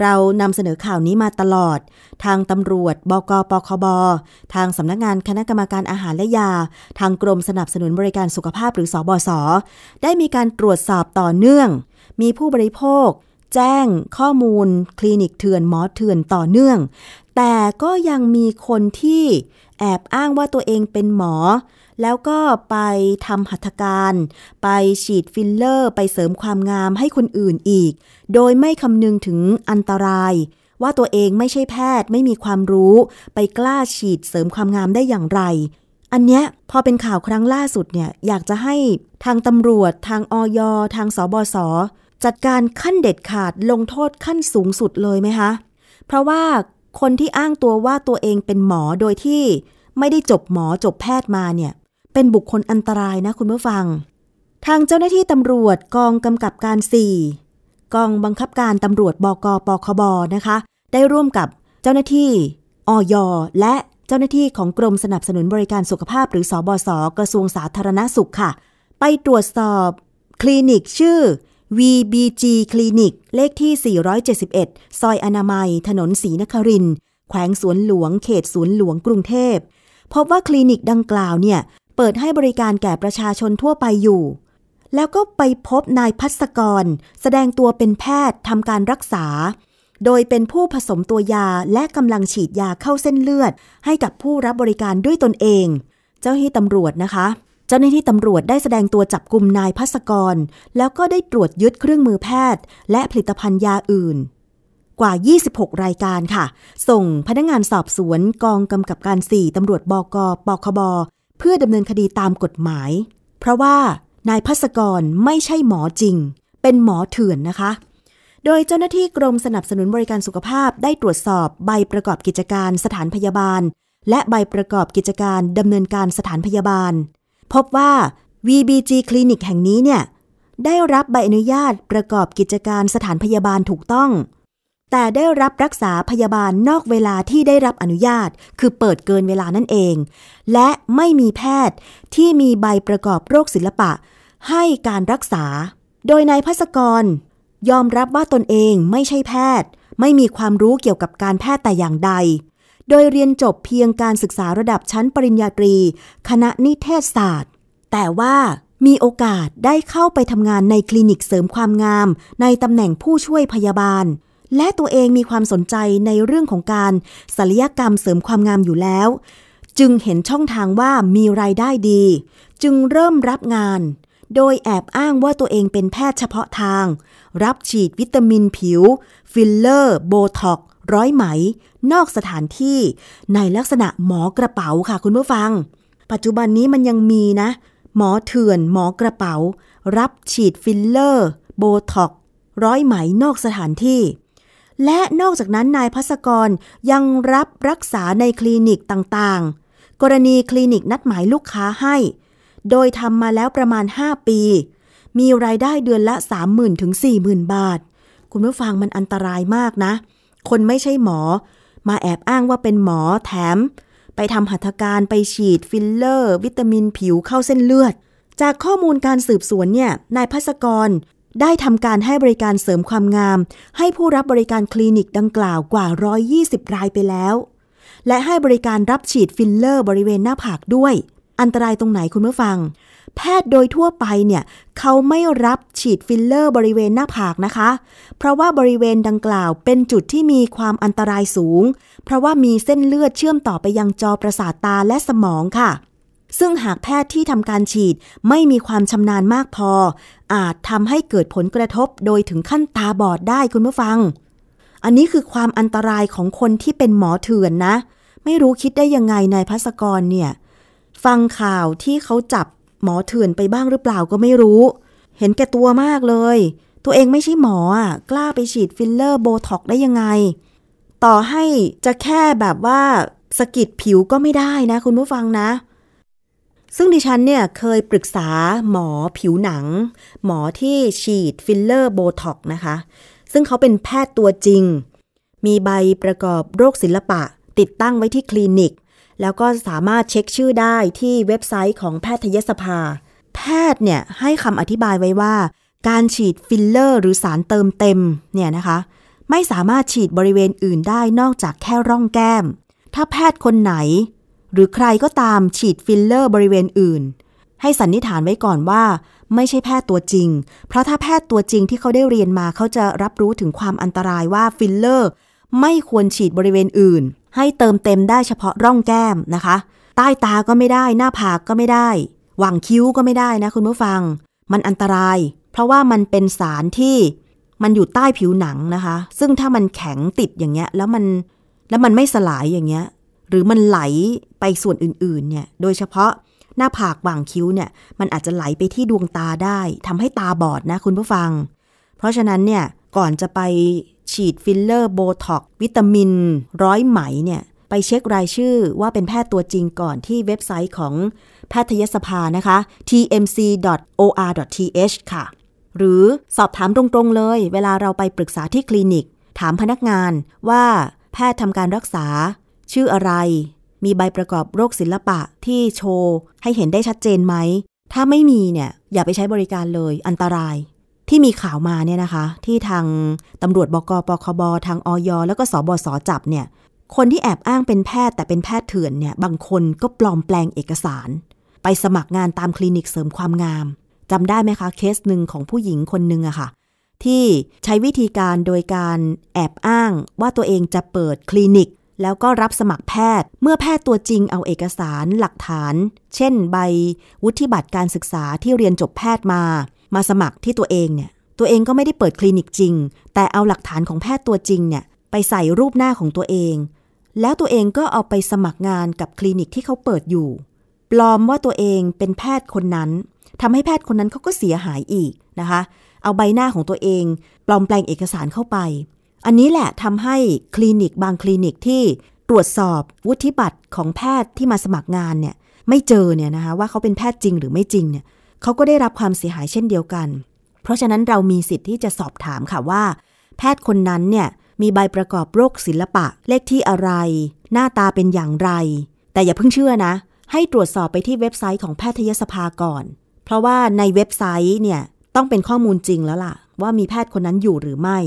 เรานำเสนอข่าวนี้มาตลอด ทางตำรวจ บกปคบ ทางสำนักงานคณะกรรมการอาหารและยา ทางกรมสนับสนุนบริการสุขภาพหรือสอบศได้มีการตรวจสอบต่อเนื่อง มีผู้บริโภค แจ้งข้อมูลคลินิกเถื่อนหมอเถื่อนต่อเนื่อง แต่ก็ยังมีคนที่แอบอ้างว่าตัวเองเป็นหมอ แล้วก็ไปทำหัตถการ ไปฉีดฟิลเลอร์ ไปเสริมความงามให้คนอื่นอีก โดยไม่คำนึงถึงอันตราย ว่าตัวเองไม่ใช่แพทย์ไม่มีความรู้ ไปกล้าฉีดเสริมความงามได้อย่างไร อันเนี้ยพอเป็นข่าวครั้งล่าสุดเนี่ยอยากจะให้ทางตำรวจ ทางอยทางสบส จัดการขั้นเด็ดขาดลงโทษขั้นสูงสุดเลยไหมคะ เพราะว่าคนที่อ้างตัวว่าตัวเองเป็นหมอโดยที่ไม่ได้จบหมอจบแพทย์มาเนี่ย เป็นบุคคลอันตรายนะคุณผู้ฟัง ทางเจ้าหน้าที่ตำรวจกองกำกับการ 4 กองบังคับการตำรวจบกปคบนะคะ ได้ร่วมกับเจ้าหน้าที่อย และเจ้าหน้าที่ของกรมสนับสนุนบริการสุขภาพ หรือสอบศกระทรวงสาธารณสุขค่ะ ไปตรวจสอบ คลินิกชื่อ VBG คลินิก เลขที่ 471 ซอยอนามัย ถนนศรีนคริน แขวงสวนหลวง เขตสวนหลวงกรุงเทพ พบว่าคลินิกดังกล่าวเนี่ย เปิดให้บริการแก่ประชาชนทั่วไปอยู่ แล้วก็ไปพบนายพัศกร แสดงตัวเป็นแพทย์ทำการรักษา โดยเป็นผู้ผสมตัวยาและกำลังฉีดยาเข้าเส้นเลือด ให้กับผู้รับบริการด้วยตนเอง เจ้าหน้าที่ตำรวจนะคะ เจ้าหน้าที่ตำรวจได้แสดงตัวจับกลุ่มนายพัศกร แล้วก็ได้ตรวจยึดเครื่องมือแพทย์ และผลิตภัณฑ์ยาอื่น กว่า 26 รายการค่ะ ส่งพนักงานสอบสวนกองกำกับการ 4ตำรวจบกปคบ เพื่อดำเนินคดีตามกฎหมาย เพราะว่านายพัศกรไม่ใช่หมอจริง เป็นหมอเถื่อนนะคะ โดยเจ้าหน้าที่กรมสนับสนุนบริการสุขภาพได้ตรวจสอบใบประกอบกิจการสถานพยาบาล และใบประกอบกิจการดำเนินการสถานพยาบาล พบว่า VBG คลินิกแห่งนี้เนี่ย ได้รับใบอนุญาตประกอบกิจการสถานพยาบาลถูกต้อง แต่ได้รับรักษาพยาบาลนอกเวลาที่ได้รับอนุญาต คือเปิดเกินเวลานั่นเอง และไม่มีแพทย์ที่มีใบประกอบโรคศิลปะ ให้การรักษา โดยนายพัศกร ยอมรับว่าตนเองไม่ใช่แพทย์ ไม่มีความรู้เกี่ยวกับการแพทย์แต่อย่างใด โดยเรียนจบเพียงการศึกษาระดับชั้นปริญญาตรี คณะนิเทศศาสตร์ แต่ว่ามีโอกาสได้เข้าไปทำงานในคลินิกเสริมความงาม ในตำแหน่งผู้ช่วยพยาบาล และตัวเองมีความสนใจในเรื่องของการศัลยกรรมเสริมความงามอยู่แล้ว จึงเห็นช่องทางว่ามีรายได้ดี จึงเริ่มรับงาน โดยแอบอ้างว่าตัวเองเป็นแพทย์เฉพาะทาง รับฉีดวิตามินผิว ฟิลเลอร์ โบท็อก ร้อยไหม นอกสถานที่ในลักษณะหมอกระเป๋าค่ะคุณผู้ฟัง ปัจจุบันนี้มันยังมีนะ หมอเถื่อนหมอกระเป๋า รับฉีดฟิลเลอร์ โบท็อกร้อยไหมนอกสถานที่ และนอกจากนั้นนายพัสกรยังรับรักษาในคลินิกต่างๆ กรณีคลินิกนัดหมายลูกค้าให้ โดยทำมาแล้วประมาณ 5 ปี มีรายได้เดือนละ 30,000ถึง40,000 บาท คุณผู้ฟังมันอันตรายมากนะ คนไม่ใช่หมอ มาแอบอ้างว่าเป็นหมอแถม ไปทำหัตถการไปฉีดฟิลเลอร์ วิตามินผิวเข้าเส้นเลือด จากข้อมูลการสืบสวนเนี่ยนายพัสกรได้ทำการให้บริการเสริมความงาม ให้ผู้รับบริการคลินิกดังกล่าวกว่า 120 รายไปแล้ว และให้บริการรับฉีดฟิลเลอร์บริเวณหน้าผากด้วย อันตรายตรงไหนคุณผู้ฟัง แพทย์โดยทั่วไปเนี่ยเขาไม่รับฉีดฟิลเลอร์บริเวณหน้าผากนะคะ เพราะว่าบริเวณดังกล่าวเป็นจุดที่มีความอันตรายสูง เพราะว่ามีเส้นเลือดเชื่อมต่อไปยังจอประสาทตาและสมองค่ะ ซึ่งหากแพทย์ที่ทำการฉีดไม่มีความชำนาญมากพอ อาจทำให้เกิดผลกระทบโดยถึงขั้นตาบอดได้คุณผู้ฟัง อันนี้คือความอันตรายของคนที่เป็นหมอเถื่อนนะ ไม่รู้คิดได้ยังไงนายพัสกรเนี่ยฟังข่าวที่เขาจับ หมอเถื่อนไปบ้างหรือเปล่าก็ไม่รู้ เห็นแก่ตัวมากเลย ตัวเองไม่ใช่หมออะกล้าไปฉีดฟิลเลอร์โบท็อกได้ยังไง ต่อให้จะแค่แบบว่าสะกิดผิวก็ไม่ได้นะ คุณผู้ฟังนะ ซึ่งดิฉันเนี่ยเคยปรึกษาหมอผิวหนัง หมอที่ฉีดฟิลเลอร์โบท็อกนะคะ ซึ่งเขาเป็นแพทย์ตัวจริง มีใบประกอบโรคศิลปะ ติดตั้งไว้ที่คลินิก แล้วก็สามารถเช็คชื่อได้ที่เว็บไซต์ของแพทยสภา แพทย์เนี่ยให้คำอธิบายไว้ว่า การฉีดฟิลเลอร์หรือสารเติมเต็มเนี่ยนะคะ ไม่สามารถฉีดบริเวณอื่นได้นอกจากแค่ร่องแก้ม ถ้าแพทย์คนไหน หรือใครก็ตามฉีดฟิลเลอร์บริเวณอื่น ให้สันนิษฐานไว้ก่อนว่า ไม่ใช่แพทย์ตัวจริง เพราะถ้าแพทย์ตัวจริงที่เขาได้เรียนมาเขาจะรับรู้ถึงความอันตรายว่าฟิลเลอร์ไม่ควรฉีดบริเวณอื่น ให้เติมเต็มได้เฉพาะร่องแก้มนะคะ ใต้ตาก็ไม่ได้ หน้าผากก็ไม่ได้หว่างคิ้วก็ไม่ได้นะคุณผู้ฟัง มันอันตราย เพราะว่ามันเป็นสารที่มันอยู่ใต้ผิวหนังนะคะ ซึ่งถ้ามันแข็งติดอย่างเงี้ย แล้วมันแล้วมันไม่สลายอย่างเงี้ย หรือมันไหลไปส่วนอื่นๆ เนี่ย โดยเฉพาะหน้าผากหว่างคิ้วเนี่ย มันอาจจะไหลไปที่ดวงตาได้ทำให้ตาบอดนะคุณผู้ฟัง เพราะฉะนั้นเนี่ย ก่อนจะไปฉีดฟิลเลอร์โบท็อกวิตามิน ร้อยไหมเนี่ย ไปเช็ครายชื่อว่าเป็นแพทย์ตัวจริงก่อนที่เว็บไซต์ของแพทยสภานะคะ tmc.or.th ค่ะ หรือสอบถามตรงๆเลย เวลาเราไปปรึกษาที่คลินิก ถามพนักงานว่าแพทย์ทำการรักษา ชื่ออะไร มีใบประกอบโรคศิลปะที่โชว์ ให้เห็นได้ชัดเจนไหม ถ้าไม่มีเนี่ย อย่าไปใช้บริการเลยอันตราย ที่มีข่าวมาเนี่ยนะคะ ที่ทางตำรวจบกปคบทางอยแล้วก็สบสจับเนี่ยคนที่แอบอ้างเป็นแพทย์แต่เป็นแพทย์เถื่อนเนี่ยบางคนก็ปลอมแปลงเอกสาร ไปสมัครงานตามคลินิกเสริมความงามจำได้ไหมคะเคสหนึ่งของผู้หญิงคนหนึ่งอะค่ะ ที่ใช้วิธีการโดยการแอบอ้างว่าตัวเองจะเปิดคลินิก แล้วก็รับสมัครแพทย์ เมื่อแพทย์ตัวจริงเอาเอกสารหลักฐาน เช่น ใบวุฒิบัตรการศึกษาที่เรียนจบแพทย์มา มาสมัครที่ตัวเองเนี่ย ตัวเองก็ไม่ได้เปิดคลินิกจริง แต่เอาหลักฐานของแพทย์ตัวจริงเนี่ยไปใส่รูปหน้าของตัวเอง แล้วตัวเองก็เอาไปสมัครงานกับคลินิกที่เขาเปิดอยู่ ปลอมว่าตัวเองเป็นแพทย์คนนั้นทำให้แพทย์คนนั้นเขาก็เสียหายอีกนะคะ เอาใบหน้าของตัวเอง ปลอมแปลงเอกสารเข้าไป อันนี้แหละทำให้คลินิกบางคลินิกที่ตรวจสอบวุฒิบัตรของแพทย์ที่มาสมัครงานเนี่ยไม่เจอเนี่ยนะคะว่าเขาเป็นแพทย์จริงหรือไม่จริงเนี่ยเขาก็ได้รับความเสียหายเช่นเดียวกัน เพราะฉะนั้นเรามีสิทธิ์ที่จะสอบถามค่ะว่า แพทย์คนนั้นเนี่ยมีใบประกอบโรคศิลปะ เลขที่อะไร หน้าตาเป็นอย่างไร แต่อย่าเพิ่งเชื่อนะ ให้ตรวจสอบไปที่เว็บไซต์ของแพทยสภาก่อน เพราะว่าในเว็บไซต์เนี่ยต้องเป็นข้อมูลจริงแล้วล่ะ ว่ามีแพทย์คนนั้นอยู่หรือไม่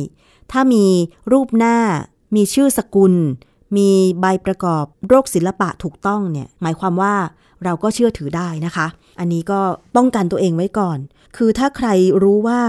ถ้ามีรูปหน้า มีชื่อสกุล มีใบประกอบโรคศิลปะถูกต้องเนี่ยหมายความว่าเราก็เชื่อถือได้นะคะ อันนี้ก็ป้องกันตัวเองไว้ก่อน คือถ้าใครรู้ว่า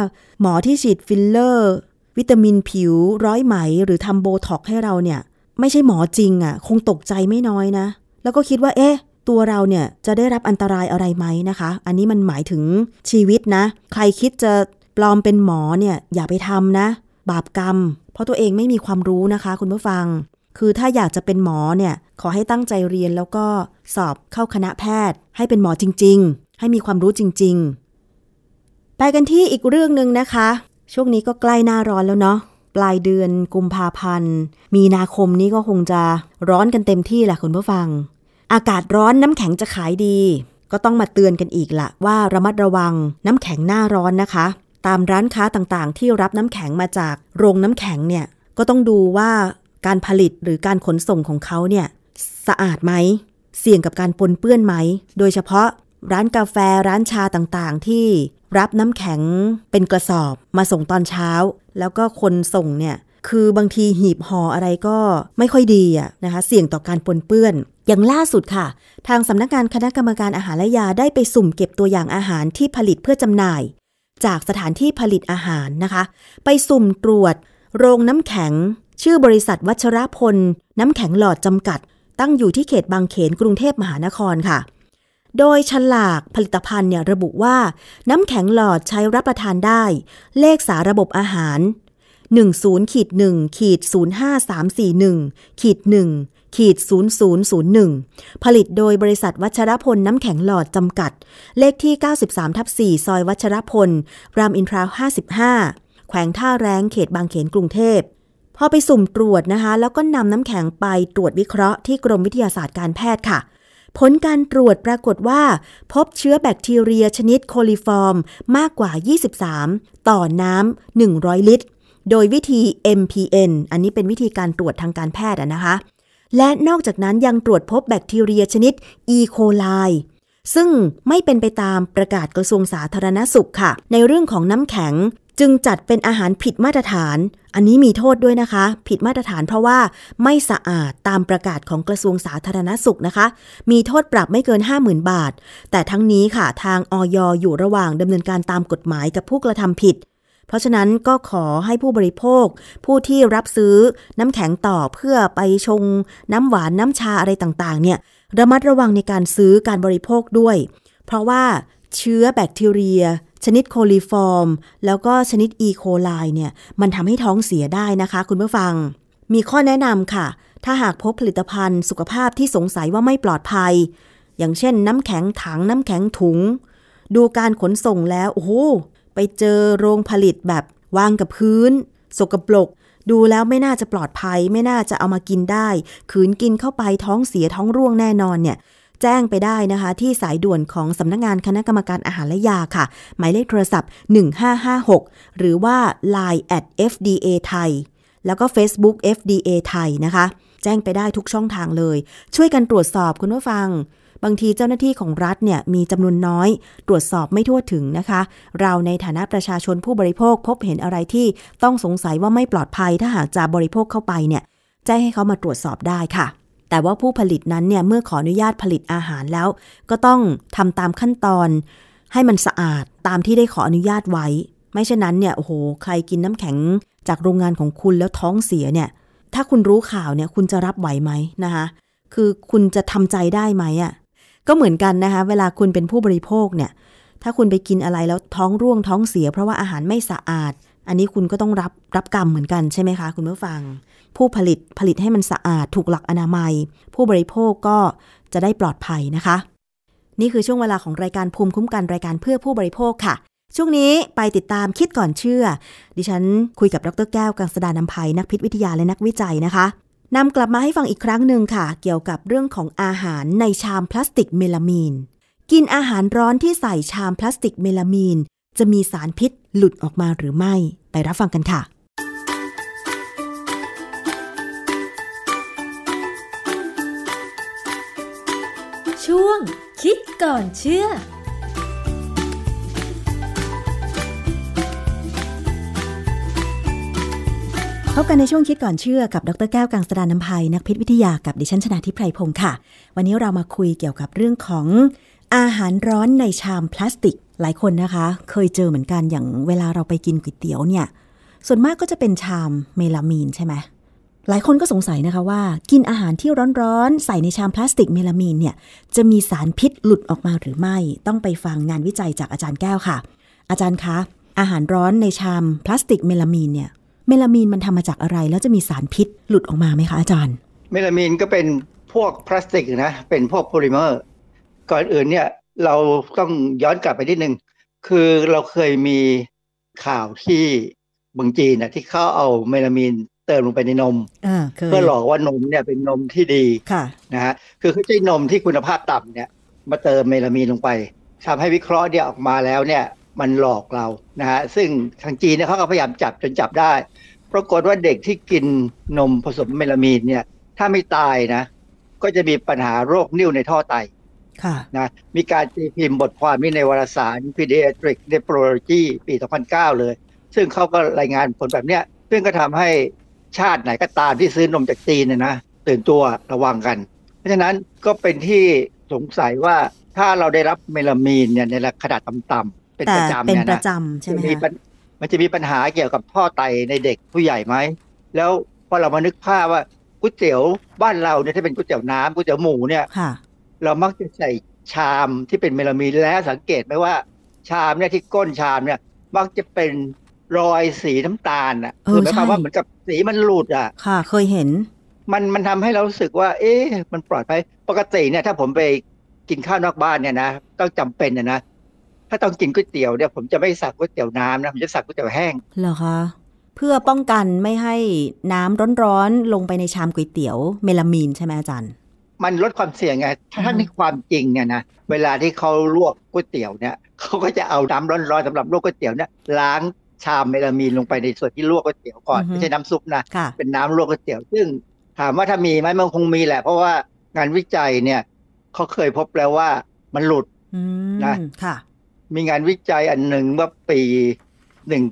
หมอที่ฉีดฟิลเลอร์ วิตามินผิว ร้อยไหม หรือทำโบท็อกให้เราเนี่ยไม่ใช่หมอจริงอะ่ะ คงตกใจไม่น้อยนะ แล้วก็คิดว่าเอ๊ะตัวเราเนี่ยจะได้รับอันตรายอะไรไหมนะคะ อันนี้มันหมายถึงชีวิตนะ ใครคิดจะปลอมเป็นหมอเนี่ยอย่าไปทำนะ บาปกรรม เพราะตัวเองไม่มีความรู้นะคะ คุณผู้ฟัง คือถ้าอยากจะเป็นหมอเนี่ยขอให้ตั้งใจเรียนแล้วก็สอบเข้าคณะแพทย์ ให้เป็นหมอจริง ๆ ให้มีความรู้จริง ๆ ไปกันที่อีกเรื่องหนึ่งนะคะ ช่วงนี้ก็ใกล้หน้าร้อนแล้วเนาะปลายเดือนกุมภาพันธ์ มีนาคมนี้ก็คงจะร้อนกันเต็มที่แหละคุณผู้ฟัง อากาศร้อนน้ำแข็งจะขายดี ก็ต้องมาเตือนกันอีกละว่าระมัดระวังน้ำแข็งหน้าร้อนนะคะ ตามร้านค้าต่างๆ ที่รับน้ำแข็งมาจากโรงน้ำแข็งเนี่ยก็ต้องดูว่าการผลิตหรือการขนส่งของเขาเนี่ยสะอาดไหม เสี่ยงกับการปนเปื้อนไหม โดยเฉพาะร้านกาแฟร้านชาต่างๆ ที่รับน้ำแข็งเป็นกระสอบมาส่งตอนเช้า แล้วก็คนส่งเนี่ยคือบางทีหีบห่ออะไรก็ไม่ค่อยดีอะนะคะ เสี่ยงต่อการปนเปื้อน อย่างล่าสุดค่ะ ทางสำนักงานคณะกรรมการอาหารและยาได้ไปสุ่มเก็บตัวอย่างอาหารที่ผลิตเพื่อจำหน่าย จากสถานที่ผลิตอาหารนะคะ ไปสุ่มตรวจ โรงน้ำแข็ง ชื่อบริษัทวัชรพล น้ำแข็งหลอดจำกัด ตั้งอยู่ที่เขตบางเขนกรุงเทพมหานครค่ะ โดยฉลากผลิตภัณฑ์เนี่ยระบุว่า น้ำแข็งหลอดใช้รับประทานได้ เลขสาระบบอาหาร 10 ขีด0001 ผลิตโดยบริษัทวัชรพลน้ำแข็งหลอดจำกัด เลขที่ 93ทับ4ซอยวัชรพล รามอินทรา 55 แขวงท่าแรงเขตบางเขนกรุงเทพพอไปสุ่มตรวจนะคะ แล้วก็นำน้ำแข็งไปตรวจวิเคราะห์ที่กรมวิทยาศาสตร์การแพทย์ค่ะ ผลการตรวจปรากฏว่า พบเชื้อแบคทีเรียชนิดโคลิฟอร์ม มากกว่า 23 ต่อน้ำ100 ลิตร โดยวิธี MPN อันนี้เป็นวิธีการตรวจทางการแพทย์นะคะ และนอกจากนั้นยังตรวจพบแบคทีเรียชนิด E. coli ซึ่งไม่เป็นไปตามประกาศกระทรวงสาธารณสุขค่ะ ในเรื่องของน้ำแข็งจึงจัดเป็นอาหารผิดมาตรฐาน อันนี้มีโทษด้วยนะคะ ผิดมาตรฐานเพราะว่าไม่สะอาดตามประกาศของกระทรวงสาธารณสุขนะคะ มีโทษปรับไม่เกิน 50,000 บาท แต่ทั้งนี้ค่ะทางออยอยู่ระหว่างดำเนินการตามกฎหมายกับผู้กระทำผิด เพราะฉะนั้นก็ขอให้ผู้บริโภค ผู้ที่รับซื้อน้ำแข็งต่อเพื่อไปชงน้ำหวานน้ำชาอะไรต่างๆ เนี่ยระมัดระวังในการซื้อการบริโภคด้วย เพราะว่าเชื้อแบคทีเรีย ชนิดโคลิฟอร์ม แล้วก็ชนิดอีโคไลเนี่ยมันทำให้ท้องเสียได้นะคะคุณผู้ฟัง มีข้อแนะนำค่ะ ถ้าหากพบผลิตภัณฑ์สุขภาพที่สงสัยว่าไม่ปลอดภัย อย่างเช่น น้ำแข็งถังน้ำแข็งถุง ดูการขนส่งแล้ว โอ้โห ไปเจอโรงผลิตแบบวางกับพื้น สกปรกดูแล้วไม่น่าจะปลอดภัย ไม่น่าจะเอามากินได้ขืนกินเข้าไปท้องเสียท้องร่วงแน่นอนเนี่ยแจ้งไปได้นะคะ ที่สายด่วนของสำนักงงานคณะกรรมการอาหารและยาค่ะ หมายเลขโทรศัพท์ 1556 หรือว่า line at fda ไทย แล้วก็ Facebook FDA ไทยนะคะ แจ้งไปได้ทุกช่องทางเลย ช่วยกันตรวจสอบคุณผู้ฟัง บางทีเจ้าหน้าที่ของรัฐเนี่ยมีจำนวนน้อย ตรวจสอบไม่ทั่วถึงนะคะ เราในฐานะประชาชนผู้บริโภคพบเห็นอะไรที่ต้องสงสัยว่าไม่ปลอดภัยถ้าหากจะบริโภคเข้าไปเนี่ยแจ้งให้เขามาตรวจสอบได้ค่ะแต่ว่าผู้ผลิตนั้นเนี่ยเมื่อขออนุญาตผลิตอาหารแล้ว ก็ต้องทำตามขั้นตอน ให้มันสะอาดตามที่ได้ขออนุญาตไว้ ไม่เช่นนั้นเนี่ยโอ้โห ใครกินน้ำแข็งจากโรงงานของคุณแล้วท้องเสียเนี่ยถ้าคุณรู้ข่าวเนี่ยคุณจะรับไหวไหมนะคะคือคุณจะทำใจได้ไหมอะ่ะ ก็เหมือนกันนะคะ เวลาคุณเป็นผู้บริโภคเนี่ย ถ้าคุณไปกินอะไรแล้วท้องร่วงท้องเสีย เพราะว่าอาหารไม่สะอาด อันนี้คุณก็ต้องรับรับกรรมเหมือนกันใช่ไหมคะ คุณผู้ฟัง ผู้ผลิตผลิตให้มันสะอาดถูกหลักอนามัย ผู้บริโภคก็จะได้ปลอดภัยนะคะ นี่คือช่วงเวลาของรายการภูมิคุ้มกันรายการเพื่อผู้บริโภคค่ะช่วงนี้ไปติดตามคิดก่อนเชื่อ ดิฉันคุยกับดรแก้วกังสดานนภัยนักพิษวิทยาและนักวิจัยนะคะ นำกลับมาให้ฟังอีกครั้งหนึ่งค่ะ เกี่ยวกับเรื่องของอาหารในชามพลาสติกเมลามีน กินอาหารร้อนที่ใส่ชามพลาสติกเมลามีน จะมีสารพิษหลุดออกมาหรือไม่ ไปรับฟังกันค่ะ ช่วงคิดก่อนเชื่อ พบกันในช่วงคิดก่อนเชื่อกับดรแก้วกังสดานนภัยนักพิษวิทยากับดิฉันชนาทิพไพรพงศ์ค่ะ วันนี้เรามาคุยเกี่ยวกับเรื่องของอาหารร้อนในชามพลาสติกหลายคนนะคะ เคยเจอเหมือนกันอย่างเวลาเราไปกินก๋วยเตี๋ยวเนี่ย ส่วนมากก็จะเป็นชามเมลามีนใช่ไหมหลายคนก็สงสัยนะคะว่า กินอาหารที่ร้อนๆ ใส่ในชามพลาสติกเมลามีนเนี่ยจะมีสารพิษหลุดออกมาหรือไม่ ต้องไปฟังงานวิจัยจากอาจารย์แก้วค่ะ อาจารย์คะอาหารร้อนในชามพลาสติกเมลามีนเนี่ย เมลามีนมันทำมาจากอะไร แล้วจะมีสารพิษหลุดออกมาไหมคะอาจารย์ เมลามีนก็เป็นพวกพลาสติกนะ เป็นพวกโพลิเมอร์ ก่อนอื่นเนี่ยเราต้องย้อนกลับไปนิดนึง คือเราเคยมีข่าวที่เมืองจีนนะที่เขาเอาเมลามีนเติมลงไปในนมอ่าเคยเพื่อหลอกว่านมเนี่ยเป็นนมที่ดีค่ะนะฮะคือเขาใช้นมที่คุณภาพต่ำเนี่ย มาเติมเมลามีนลงไปทำให้วิเคราะห์เนี่ยออกมาแล้วเนี่ย มันหลอกเรานะฮะซึ่งทางจีนเนี่ยเขาก็พยายามจับจนจับได้ ปรากฏว่าเด็กที่กินนมผสมเมลามีนเนี่ย ถ้าไม่ตายนะ ก็จะมีปัญหาโรคนิ่วในท่อไตค่ะนะมีการตีพิมพ์บทความนี้ในวารสาร Pediatric Nephrology ปี 2009 เลย ซึ่งเขาก็รายงานผลแบบเนี้ย ซึ่งก็ทำให้ชาติไหนก็ตามที่ซื้อนมจากจีนเนยนะตื่นตัวระวังกัน เพราะฉะนั้นก็เป็นที่สงสัยว่าถ้าเราได้รับเมลามีนเนี่ยในขนาดต่ำๆ เป็นแต่ประจำเป็นเนี่ยประนะจำใช่ไหมจะมีคะปัญมันจะมีปัญหาเกี่ยวกับท่อไตในเด็กผู้ใหญ่ไหม แล้วพอเรามานึกภาพว่าก๋วยเตี๋ยวบ้านเราเนี่ยถ้าเป็นก๋วยเตี๋ยวน้ำก๋วยเตี๋ยวหมูเนี่ยค่ะเรามักจะใส่ชามที่เป็นเมลามีนแล้วสังเกตไหมว่า ชามเนี่ยที่ก้นชามเนี่ยมักจะเป็นรอยสีน้ำตาลอะเออคือหมายความใช่ว่าเหมือนกับสีมันหลุดอะ ค่ะ เคยเห็น มันมันทำให้เรารู้สึกว่า เอ๊ะมันปลอดภัยปกติเนี่ย ถ้าผมไปกินข้าวนอกบ้านเนี่ยนะต้องจำเป็นนะนะ ถ้าต้องกินก๋วยเตี๋ยวเนี่ยผมจะไม่สั่งก๋วยเตี๋ยวน้ำนะผมจะสั่งก๋วยเตี๋ยวแห้งเหรอคะเพื่อป้องกันไม่ให้น้ำร้อนๆลงไปในชามก๋วยเตี๋ยวเมลามีนใช่ไหมอาจารย์ มันลดความเสี่ยงไงถ้าอืมในความจริงเนี่ยนะเวลาที่เขาลวกก๋วยเตี๋ยวเนี่ยเขาก็จะเอาน้ำร้อนๆสำหรับลวกก๋วยเตี๋ยวเนี่ยล้างชามเมลามีนลงไปในส่วนที่ลวกก๋วยเตี๋ยวก่อนไม่ใช่น้ำซุปนะค่ะเป็นน้ำลวกก๋วยเตี๋ยวซึ่งถามว่าถ้ามีไหมมันคงมีแหละ เพราะว่างานวิจัยเนี่ยเขาเคยพบแล้วว่ามันหลุดอืมนะค่ะ มีงานวิจัยอันหนึ่งเมื่อปี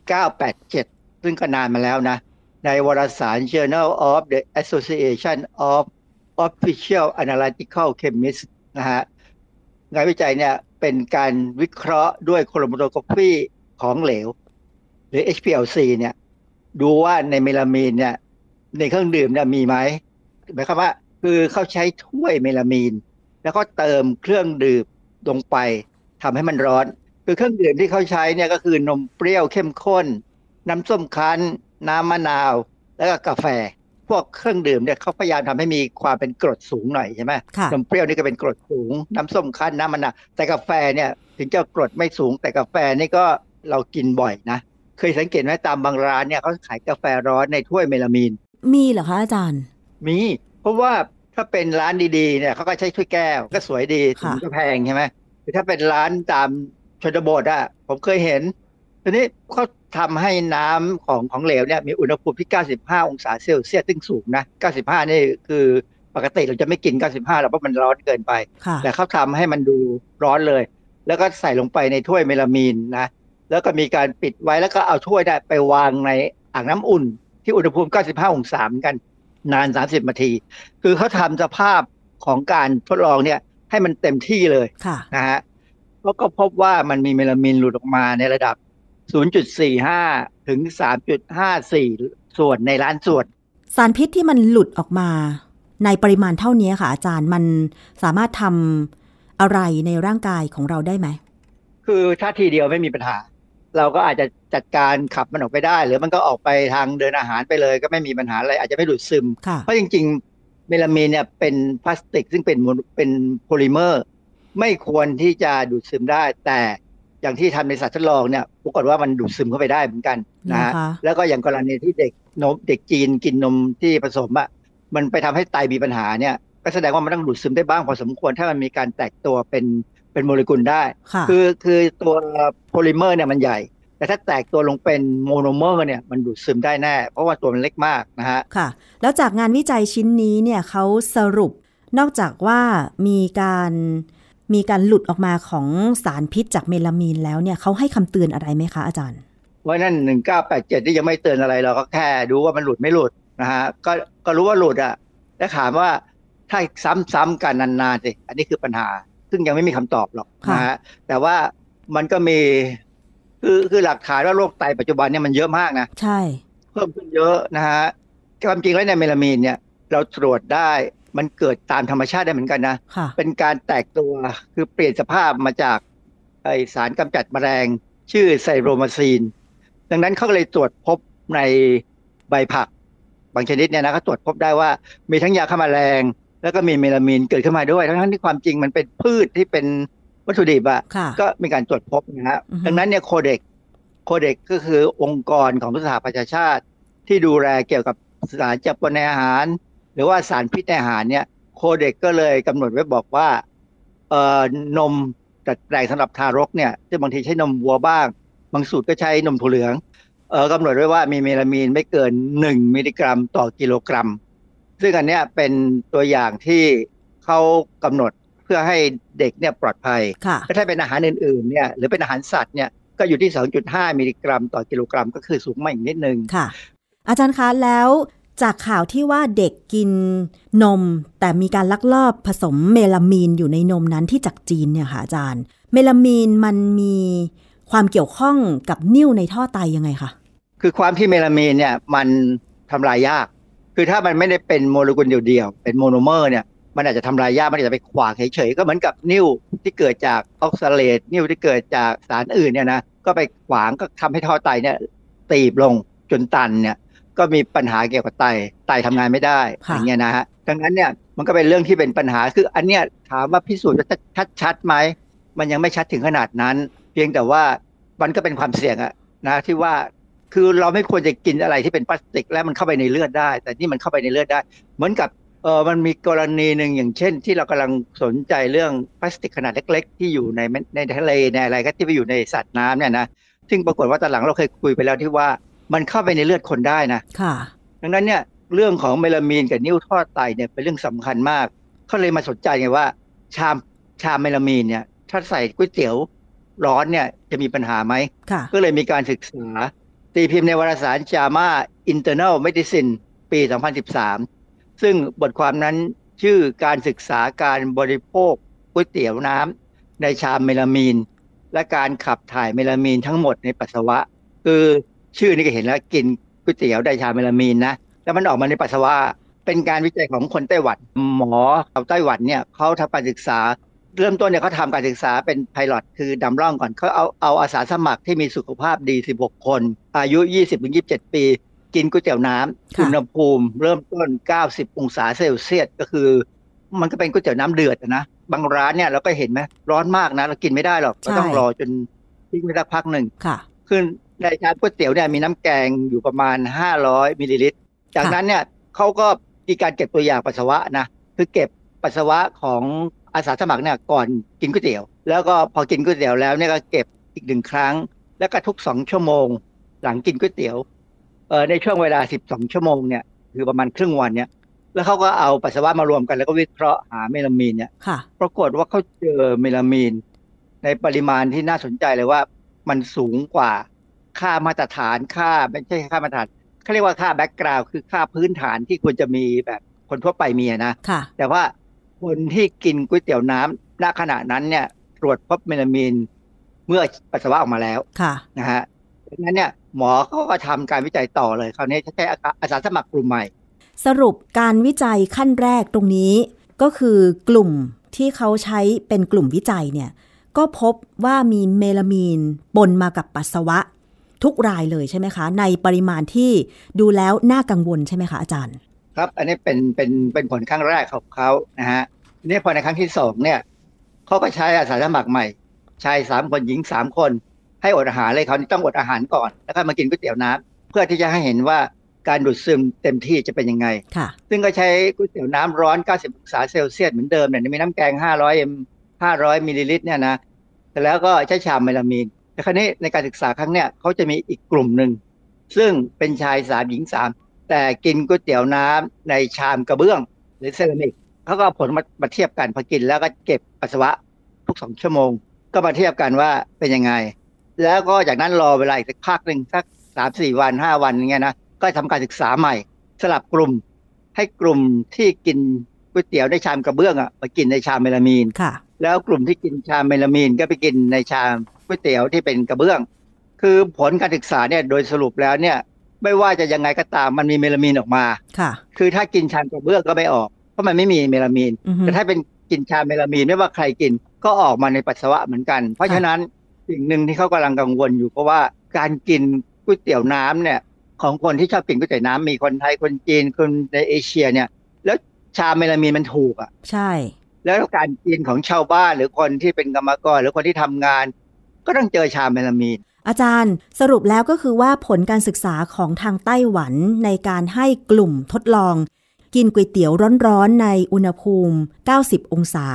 1987 ซึ่งก็นานมาแล้วนะ ในวารสาร Journal of the Association of Official Analytical Chemists นะฮะ งานวิจัยเนี่ยเป็นการวิเคราะห์ด้วยโครโมโตกราฟีของเหลว หรือ HPLC เนี่ย ดูว่าในเมลามีนเนี่ย ในเครื่องดื่มเนี่ยมีไหมหมายความว่าคือเขาใช้ถ้วยเมลามีน แล้วก็เติมเครื่องดื่มลงไปทำให้มันร้อน คือเครื่องดื่มที่เขาใช้เนี่ยก็คือนมเปรี้ยวเข้มข้น น้ำส้มคั้น น้ำมะนาว แล้วก็กาแฟ พวกเครื่องดื่มเนี่ยเขาพยายามทำให้มีความเป็นกรดสูงหน่อยใช่ไหมค่ะนมเปรี้ยวนี่ก็เป็นกรดสูง น้ำส้มคั้นน้ำมะนาวแต่กาแฟเนี่ยถึงจะกรดไม่สูง แต่กาแฟนี่ก็เรากินบ่อยนะเคยสังเกตไหมตามบางร้านเนี่ยเขาขายกาแฟร้อนในถ้วยเมลามีน มีเหรอคะอาจารย์ มี เพราะว่าถ้าเป็นร้านดีๆเนี่ยเขาก็ใช้ถ้วยแก้วก็สวยดีค่ะถึงก็แพงใช่ไหมคือถ้าเป็นร้านตาม ชนบทอะผมเคยเห็นทีนี้เขาทำให้น้ำของของเหลวเนี่ยมีอุณหภูมิที่ 95 องศาเซลเซียสซึ่งสูงนะ 95 นี่คือปกติเราจะไม่กิน 95 หรอกเพราะมันร้อนเกินไปค่ะแต่เขาทำให้มันดูร้อนเลย แล้วก็ใส่ลงไปในถ้วยเมลามีนนะ แล้วก็มีการปิดไว้แล้วก็เอาถ้วยได้ไปวางในอ่างน้ำอุ่น ที่อุณหภูมิ 95 องศาเหมือนกัน นาน 30 นาที คือเขาทำสภาพของการทดลองเนี่ยให้มันเต็มที่เลยค่ะนะฮะ แล้วก็พบว่ามันมีเมลามินหลุดออกมาในระดับ 0.45 ถึง 3.54 ส่วนในล้านส่วน สารพิษที่มันหลุดออกมา ในปริมาณเท่านี้ค่ะ อาจารย์มันสามารถทำอะไรในร่างกายของเราได้ไหม คือถ้าทีเดียวไม่มีปัญหา เราก็อาจจะจัดการขับมันออกไปได้ หรือมันก็ออกไปทางเดินอาหารไปเลย ก็ไม่มีปัญหาอะไรอาจจะไม่ดูดซึมค่ะเพราะจริง ๆ เมลามีนเนี่ยเป็นพลาสติก ซึ่งเป็นโมเป็นโพลิเมอร์ ไม่ควรที่จะดูดซึมได้ แต่อย่างที่ทำในสัตว์ทดลองเนี่ยปรากฏว่ามันดูดซึมเข้าไปได้เหมือนกันนะฮะนะคะแล้วก็อย่างกรณีที่เด็กนมเด็กจีนกินนมที่ผสมอะมันไปทำให้ไตมีปัญหาเนี่ยก็แสดงว่ามันต้องดูดซึมได้บ้างพอสมควรถ้ามันมีการแตกตัวเป็นเป็นโมเลกุลได้ค่ะคือคือตัวโพลิเมอร์เนี่ยมันใหญ่ แต่ถ้าแตกตัวลงเป็นโมโนเมอร์เนี่ยมันดูดซึมได้แน่ เพราะว่าตัวมันเล็กมากนะฮะค่ะ แล้วจากงานวิจัยชิ้นนี้เนี่ยเขาสรุปนอกจากว่ามีการ มีการหลุดออกมาของสารพิษจากเมลามีนแล้วเนี่ยเขาให้คำเตือนอะไรไหมคะอาจารย์เพราะนั่นหนึ่งเก้าแปดเจ็ดที่ยังไม่เตือนอะไรเราก็แค่ดูว่ามันหลุดไม่หลุดนะฮะก็ก็รู้ว่าหลุดอะแล้วถามว่าถ้าซ้ำๆกันนานๆสิอันนี้คือปัญหา ซึ่งยังไม่มีคำตอบหรอกค่ะนะฮะแต่ว่ามันก็มีคือคือหลักฐานว่าโรคไตปัจจุบันเนี่ยมันเยอะมากนะใช่ เพิ่มขึ้นเยอะนะฮะความจริงแล้วในเมลามีนเนี่ย เราตรวจได้มันเกิดตามธรรมชาติได้เหมือนกันนะค่ะเป็นการแตกตัวคือเปลี่ยนสภาพมาจากไอสารกำจัดแมลง ชื่อไซโรมาซีน ดังนั้นเขาก็เลยตรวจพบในใบผัก บางชนิดเนี่ยนะเขาตรวจพบได้ว่ามีทั้งยาฆ่าแมลง แล้วก็มีเมลามีนเกิดขึ้นมาด้วย ทั้งๆที่ความจริงมันเป็นพืชที่เป็นวัตถุดิบอะค่ะก็มีการตรวจพบนะฮะอือฮึดังนั้นเนี่ยโคเด็กโคเด็กก็คือองค์กรของสหประชาชาติ ที่ดูแลเกี่ยวกับสารจับปนในอาหาร หรือว่าสารพิษในอาหารเนี่ยโคเด็กก็เลยกำหนดไว้บอกว่าเอ่อนมดัดแปลงสำหรับทารกเนี่ยซึ่งบางทีใช้นมวัวบ้าง บางสูตรก็ใช้นมถั่วเหลืองเออกำหนดไว้ว่ามีเมลามีนไม่เกิน 1 มิลลิกรัมต่อกิโลกรัม ซึ่งอันเนี้ยเป็นตัวอย่างที่เขากำหนดเพื่อให้เด็กเนี่ยปลอดภัยค่ะแล้วถ้าเป็นอาหารอื่นๆเนี่ยหรือเป็นอาหารสัตว์เนี่ยก็อยู่ที่ 2.5 มิลลิกรัม ต่อกิโลกรัม ก็คือสูงมาอีกนิดนึงค่ะ อาจารย์คะแล้ว จากข่าวที่ว่าเด็กกินนม แต่มีการลักลอบผสมเมลามีนอยู่ในนมนั้นที่จากจีนเนี่ยค่ะอาจารย์ เมลามีนมันมีความเกี่ยวข้องกับนิ่วในท่อไตยังไงคะคือความที่เมลามีนเนี่ยมันทำลายยาก คือถ้ามันไม่ได้เป็นโมเลกุลเดียวๆเป็นโมโนเมอร์เนี่ยมันอาจจะทำลายยากมันอาจจะไปขวางเฉยๆก็เหมือนกับนิ่วที่เกิดจากออกซาเลตนิ่วที่เกิดจากสารอื่นเนี่ยนะก็ไปขวางก็ทำให้ท่อไตเนี่ยตีบลงจนตันเนี่ย ก็มีปัญหาเกี่ยวกับไตไตทำงานไม่ได้ค่ะอย่างเงี้ยนะฮะดังนั้นเนี่ยมันก็เป็นเรื่องที่เป็นปัญหาคืออันเนี้ยถามว่าพิสูจน์ชัดชัดๆไหมมันยังไม่ชัดถึงขนาดนั้น เพียงแต่ว่ามันก็เป็นความเสี่ยงอะนะที่ว่าคือเราไม่ควรจะกินอะไรที่เป็นพลาสติก แล้วมันเข้าไปในเลือดได้ แต่นี่มันเข้าไปในเลือดได้ เหมือนกับเออมันมีกรณีหนึ่งอย่างเช่น ที่เรากำลังสนใจเรื่องพลาสติกขนาดเล็ก ๆ ที่อยู่ในแม่ในทะเลในอะไรก็ที่ไปอยู่ในสัตว์น้ำเนี่ยนะซึ่งปรากฏว่าตอนหลังเราเคยคุยไปแล้วที่ว่า มันเข้าไปในเลือดคนได้นะค่ะ ดังนั้นเนี่ยเรื่องของเมลามีนกับนิ้วทอดไตเนี่ยเป็นเรื่องสำคัญมากเขาเลยมาสนใจไงว่า ชามชามเมลามีนเนี่ย ถ้าใส่ก๋วยเตี๋ยวร้อนเนี่ยจะมีปัญหาไหมค่ะก็เลยมีการศึกษา ตีพิมพ์ในวารสาร JAMA Internal Medicine ปี 2013 ซึ่งบทความนั้นชื่อการศึกษาการบริโภคก๋วยเตี๋ยวน้ำในชามเมลามีน และการขับถ่ายเมลามีนทั้งหมดในปัสสาวะ คือ ชื่อนี่ก็เห็นแล้วกินก๋วยเตี๋ยวได้ชามเมลามีนนะแล้วมันออกมาในปัสสาวะเป็นการวิจัยของคนไต้หวันหมอชาวไต้หวันเนี่ยเขาทำการศึกษา เริ่มต้นเนี่ยเขาทำการศึกษาเป็นไพลอตคือดำร่องก่อนเขาเอาเอาอาสาสมัครที่มีสุขภาพดี 16 คน อายุ 20-27 ปี กินก๋วยเตี๋ยวน้ำค่ะอุณหภูมิ เริ่มต้น 90 องศาเซลเซียสก็คือ มันก็เป็นก๋วยเตี๋ยวน้ำเดือดอะนะบางร้านเนี่ยเราก็เห็นไหมร้อนมากนะเรากินไม่ได้หรอกเราต้องรอจนทิ้งไว้สักพักหนึ่งค่ะคือ ในชามก๋วยเตี๋ยวเนี่ยมีน้ำแกงอยู่ประมาณ 500มิลลิลิตร จากนั้นเนี่ยเขาก็มีการเก็บตัวอย่างปัสสาวะนะคือเก็บปัสสาวะของอาสาสมัครเนี่ยก่อนกินก๋วยเตี๋ยว แล้วก็พอกินก๋วยเตี๋ยวแล้วเนี่ยก็เก็บอีกหนึ่งครั้ง แล้วก็ทุกสองชั่วโมง หลังกินก๋วยเตี๋ยวเอ่อในช่วงเวลา 12 ชั่วโมงเนี่ยคือประมาณครึ่งวันเนี่ยแล้วเขาก็เอาปัสสาวะมารวมกันแล้วก็วิเคราะห์หาเมลามีนเนี่ยค่ะปรากฏว่าเขาเจอเมลามีน ในปริมาณที่น่าสนใจเลยว่ามันสูงกว่า ค่ามาตรฐานค่าไม่ใช่ค่ามาตรฐานเขาเรียกว่าค่าแบ็กกราวด์คือค่าพื้นฐานที่ควรจะมีแบบคนทั่วไปมีอะนะค่ะแต่ว่าคนที่กินก๋วยเตี๋ยวน้ำณขณะนั้นเนี่ย ตรวจพบเมลามีนเมื่อปัสสาวะออกมาแล้วค่ะนะฮะดังนั้นเนี่ยหมอเขาก็ทำการวิจัยต่อเลยคราวนี้ใช้อาสาสมัครกลุ่มใหม่ สรุปการวิจัยขั้นแรกตรงนี้ ก็คือกลุ่มที่เขาใช้เป็นกลุ่มวิจัยเนี่ย ก็พบว่ามีเมลามีนปนมากับปัสสาวะ ทุกรายเลยใช่ไหมคะ ในปริมาณที่ดูแล้วน่ากังวลใช่ไหมคะอาจารย์ ครับอันนี้เป็นเป็นเป็นผลครั้งแรกของเขานะฮะทีนี้พอในครั้งที่สองเนี่ยเขาก็ใช้อาสาสมัครใหม่ชายสามคนหญิงสามคน ให้อดอาหารเลยเขาวนี่ต้องอดอาหารก่อน แล้วก็มากินก๋วยเตี๋ยวน้ำเพื่อที่จะให้เห็นว่าการดูดซึมเต็มที่จะเป็นยังไงค่ะซึ่งก็ใช้ก๋วยเตี๋ยวน้ำร้อน 90 องศาเซลเซียสเหมือนเดิมเนี่ยมีน้ำแกง 500 m 500 มิลลิลิตรเนี่ยนะ แต่แล้วก็ใช้ชามเมลามีน แต่ครั้นี้ในการศึกษาครั้งเนี้ยเขาจะมีอีกกลุ่มหนึ่ง ซึ่งเป็นชายสามหญิงสามแต่กินก๋วยเตี๋ยวน้ำในชามกระเบื้องหรือเซรามิกเขาก็เอาผลมามาเทียบกันพอกินแล้วก็เก็บปัสสาวะทุกสองชั่วโมง ก็มาเทียบกันว่าเป็นยังไง แล้วก็จากนั้นรอเวลาอีกสักพักหนึ่งสักสามสี่วันห้าวันอย่างเงี้ยนะก็ทำการศึกษาใหม่ สลับกลุ่มให้กลุ่มที่กินก๋วยเตี๋ยวในชามกระเบื้องอะมากินในชามเมลามีนค่ะ แล้วกลุ่มที่กินชามเมลามีนก็ไปกินในชาม ก๋วยเตี๋ยวที่เป็นกระเบื้อง คือผลการศึกษาเนี่ยโดยสรุปแล้วเนี่ย ไม่ว่าจะยังไงก็ตามมันมีเมลามีนออกมาค่ะ คือถ้ากินชามกระเบื้องก็ไม่ออก เพราะมันไม่มีเมลามีนอือฮึแต่ถ้าเป็นกินชาเมลามีนไม่ว่าใครกินก็ออกมาในปัสสาวะเหมือนกัน เพราะฉะนั้นสิ่งหนึ่งที่เขากำลังกังวลอยู่เพราะว่าการกินก๋วยเตี๋ยวน้ำเนี่ยของคนที่ชอบกินก๋วยเตี๋ยวน้ำมีคนไทยคนจีนคนในเอเชียเนี่ย แล้วชาเมลามีนมันถูกอะใช่ แล้วการกินของชาวบ้านหรือคนที่เป็นกรรมกร หรือคนที่ทำงาน ก็ต้องเจอชาเมลามีนอาจารย์สรุปแล้วก็คือว่าผลการศึกษาของทางไต้หวันในการให้กลุ่มทดลอง กินก๋วยเตี๋ยวร้อนๆในอุณหภูมิ 90 องศา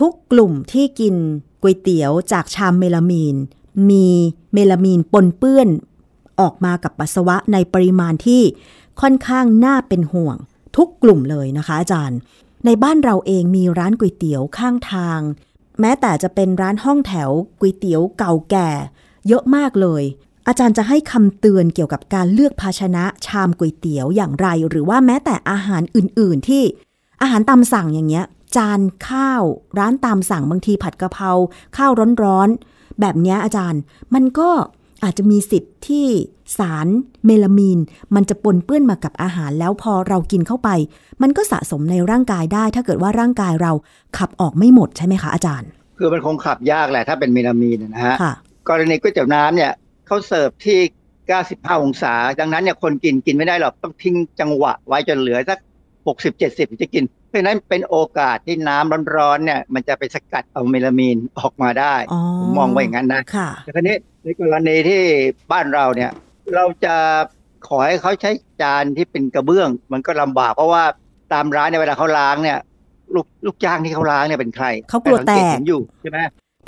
ทุกกลุ่มที่กินก๋วยเตี๋ยวจากชามเมลามีน มีเมลามีนปนเปื้อนออกมากับปัสสาวะในปริมาณที่ค่อนข้างน่าเป็นห่วง ทุกกลุ่มเลยนะคะอาจารย์ ในบ้านเราเองมีร้านก๋วยเตี๋ยวข้างทาง แม้แต่จะเป็นร้านห้องแถวก๋วยเตี๋ยวเก่าแก่ เยอะมากเลย อาจารย์จะให้คำเตือนเกี่ยวกับการเลือกภาชนะชามก๋วยเตี๋ยวอย่างไร หรือว่าแม้แต่อาหารอื่น ๆ ที่อาหารตามสั่งอย่างเงี้ย จานข้าว ร้านตามสั่งบางทีผัดกะเพราข้าวร้อนๆแบบเนี้ยอาจารย์ มันก็ อาจจะมีสิทธิ์ที่สารเมลามีน มันจะปนเปื้อนมากับอาหารแล้วพอเรากินเข้าไป มันก็สะสมในร่างกายได้ ถ้าเกิดว่าร่างกายเราขับออกไม่หมดใช่ไหมคะอาจารย์ คือมันคงขับยากแหละถ้าเป็นเมลามีนนะฮะค่ะกรณีก๋วยเตี๋ยวน้ำเนี่ยเขาเสิร์ฟที่ 95 องศา ดังนั้นเนี่ยคนกินกินไม่ได้หรอกต้องทิ้งจังหวะไว้จนเหลือสัก 60 70ถึงจะกิน เพราะฉะนั้นเป็นโอกาสที่น้ำร้อนๆเนี่ยมันจะไปสกัดเอาเมลามีนออกมาได้อ๋อผมมองว่าอย่างนั้นนะค่ะแต่คราวนี้ ในกรณีที่บ้านเราเนี่ย เราจะขอให้เขาใช้จานที่เป็นกระเบื้อง มันก็ลำบากเพราะว่าตามร้านเนี่ยเวลาเขาล้างเนี่ย ลูกลูกจ้างที่เขาล้างเนี่ยเป็นใครเขากลัวแตกสังเเห็นอยู่ใช่ไหม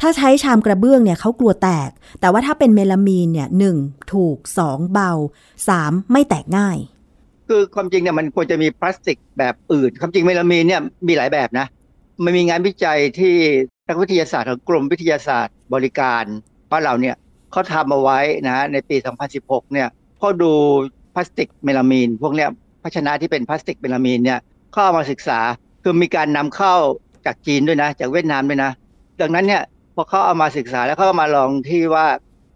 ถ้าใช้ชามกระเบื้องเนี่ยเขากลัวแตก แต่ว่าถ้าเป็นเมลามีนเนี่ยหนึ่งถูกสองเบาสามไม่แตกง่าย คือความจริงเนี่ยมันควรจะมีพลาสติกแบบอื่น ความจริงเมลามีนเนี่ยมีหลายแบบนะ มันมีงานวิจัยที่นักวิทยาศาสตร์ของกรมวิทยาศาสตร์บริการบ้านเราเนี่ย เขาทำเอาไว้นะในปี 2016 เนี่ยเขาดูพลาสติกเมลามีน พวกเนี้ยภาชนะที่เป็นพลาสติกเมลามีนเนี่ยเขาเอามาศึกษาคือมีการนำเข้าจากจีนด้วยนะ จากเวียดนามด้วยนะ ดังนั้นเนี่ยพอเขาเอามาศึกษาแล้วเขาก็มาลองที่ว่า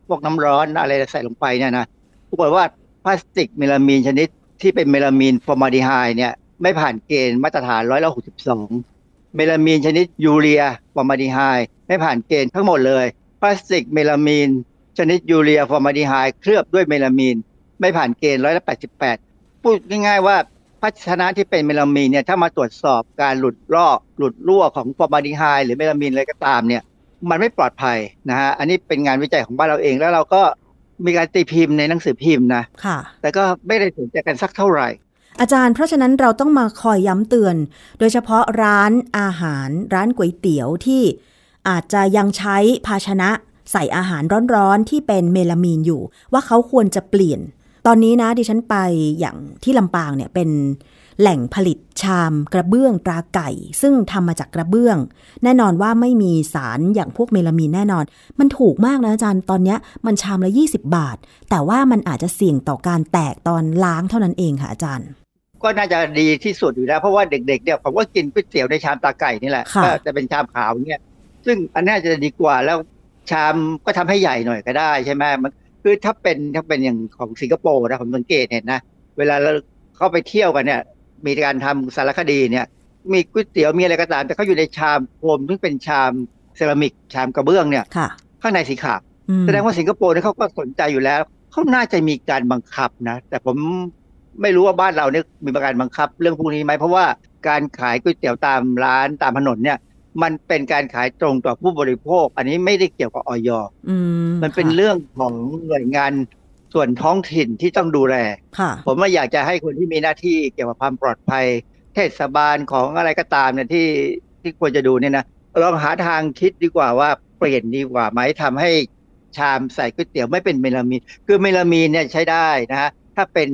พวกน้ำร้อนอะไรใส่ลงไปเนี่ยนะปรากฏว่าพลาสติกเมลามีนชนิดที่เป็นเมลามีนฟอร์มาลดีไฮด์เนี่ยไม่ผ่านเกณฑ์มาตรฐานร้อยละหกสิบสองเมลามีนชนิดยูเรียฟอร์มาลดีไฮด์ไม่ผ่านเกณฑ์ทั้งหมดเลย พลาสติกเมลามีน ชนิดยูเรียฟอร์มาลดีไฮด์เคลือบด้วยเมลามีน ไม่ผ่านเกณฑ์ร้อยละแปดสิบแปดพูดง่ายๆว่าภาชนะที่เป็นเมลามีนเนี่ยถ้ามาตรวจสอบการหลุดลอกหลุดรั่วของฟอร์มาลดีไฮด์หรือเมลามีนอะไรก็ตามเนี่ยมันไม่ปลอดภัยนะฮะอันนี้เป็นงานวิจัยของบ้านเราเองแล้วเราก็มีการตีพิมพ์ในหนังสือพิมพ์นะค่ะ แต่ก็ไม่ได้สนใจกันสักเท่าไหร่ อาจารย์เพราะฉะนั้นเราต้องมาคอยย้ำเตือน โดยเฉพาะร้านอาหาร ร้านก๋วยเตี๋ยวที่อาจจะยังใช้ภาชนะ ใส่อาหารร้อนๆที่เป็นเมลามีนอยู่ ว่าเขาควรจะเปลี่ยน ตอนนี้นะดิฉันไปอย่างที่ลำปางเนี่ยเป็นแหล่งผลิตชามกระเบื้องตราไก่ ซึ่งทำมาจากกระเบื้อง แน่นอนว่าไม่มีสารอย่างพวกเมลามีนแน่นอน มันถูกมากนะอาจารย์ตอนเนี้ยมันชามละ 20 บาท แต่ว่ามันอาจจะเสี่ยงต่อการแตกตอนล้างเท่านั้นเองค่ะอาจารย์ ก็น่าจะดีที่สุดอยู่แล้วเพราะว่าเด็กๆเนี่ยผมก็กินก๋วยเตี๋ยวในชามตาไก่นี่แหละค่ะก็จะเป็นชามขาวเนี่ยซึ่งอันน่าจะดีกว่าแล้ว ชามก็ทำให้ใหญ่หน่อยก็ได้ใช่ไหมมันคือถ้าเป็นถ้าเป็นอย่างของสิงคโปร์นะผมสังเกตเห็นนะเวลาเราเข้าไปเที่ยวกันเนี่ย มีการทำสารคดีเนี่ย มีก๋วยเตี๋ยวมีอะไรก็ตาม แต่เขาอยู่ในชามโฟมซึ่งเป็นชามเซรามิกชามกระเบื้องเนี่ยค่ะข้างในสีขาวอืมแสดงว่าสิงคโปร์เนี่ยเขาก็สนใจอยู่แล้วเขาน่าจะมีการบังคับนะ แต่ผมไม่รู้ว่าบ้านเราเนี่ยมีการบังคับ เรื่องพวกนี้ไหมเพราะว่าการขายก๋วยเตี๋ยวตามร้านตามถนนเนี่ย มันเป็นการขายตรงต่อผู้บริโภค อันนี้ไม่ได้เกี่ยวกับออยอืมมันเป็นค่ะเรื่องของหน่วยงานส่วนท้องถิ่นที่ต้องดูแลค่ะผมว่าอยากจะให้คนที่มีหน้าที่เกี่ยวกับความปลอดภัย เทศบาลของอะไรก็ตามเนี่ยที่ที่ควรจะดูเนี่ยนะลองหาทางคิดดีกว่าว่าเปลี่ยนดีกว่าไหมทำให้ชามใส่ก๋วยเตี๋ยวไม่เป็นเมลามีนคือเมลามีนเนี่ยใช้ได้นะฮะถ้าเป็น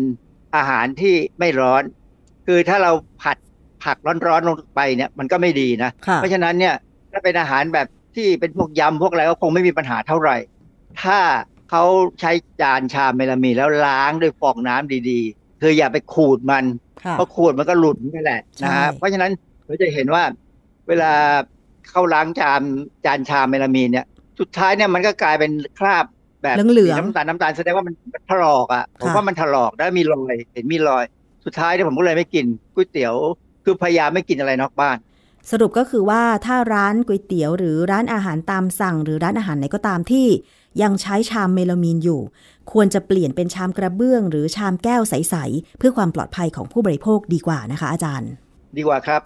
อาหารที่ไม่ร้อน คือถ้าเราผัด ผักร้อนๆลงไปเนี่ยมันก็ไม่ดีนะค่ะเพราะฉะนั้นเนี่ยถ้าเป็นอาหารแบบที่เป็นพวกยำพวกอะไรก็คงไม่มีปัญหาเท่าไหร่ ถ้าเขาใช้จานชามเมลามีนแล้วล้างด้วยฟองน้ำดีๆ คืออย่าไปขูดมันค่ะเพราะขูดมันก็หลุดนี่แหละนะฮะใช่เพราะฉะนั้นเราจะเห็นว่าเวลาเขาล้างจานจานชามเมลามีนเนี่ย สุดท้ายเนี่ยมันก็กลายเป็นคราบแบบเหลืองๆสีน้ำตาลน้ำตาลแสดงว่ามันมันถลอกอะผมค่ะว่ามันถลอกแล้วมีรอยเห็นมีรอย สุดท้ายเนี่ยผมก็เลยไม่กินก๋วยเตี๋ยว คือพยายามไม่กินอะไรนอกบ้าน สรุปก็คือว่าถ้าร้านก๋วยเตี๋ยวหรือร้านอาหารตามสั่ง หรือร้านอาหารไหนก็ตามที่ ยังใช้ชามเมลามีนอยู่ ควรจะเปลี่ยนเป็นชามกระเบื้อง หรือชามแก้วใสๆเพื่อความปลอดภัยของผู้บริโภคดีกว่านะคะ อาจารย์ ดีกว่าครับ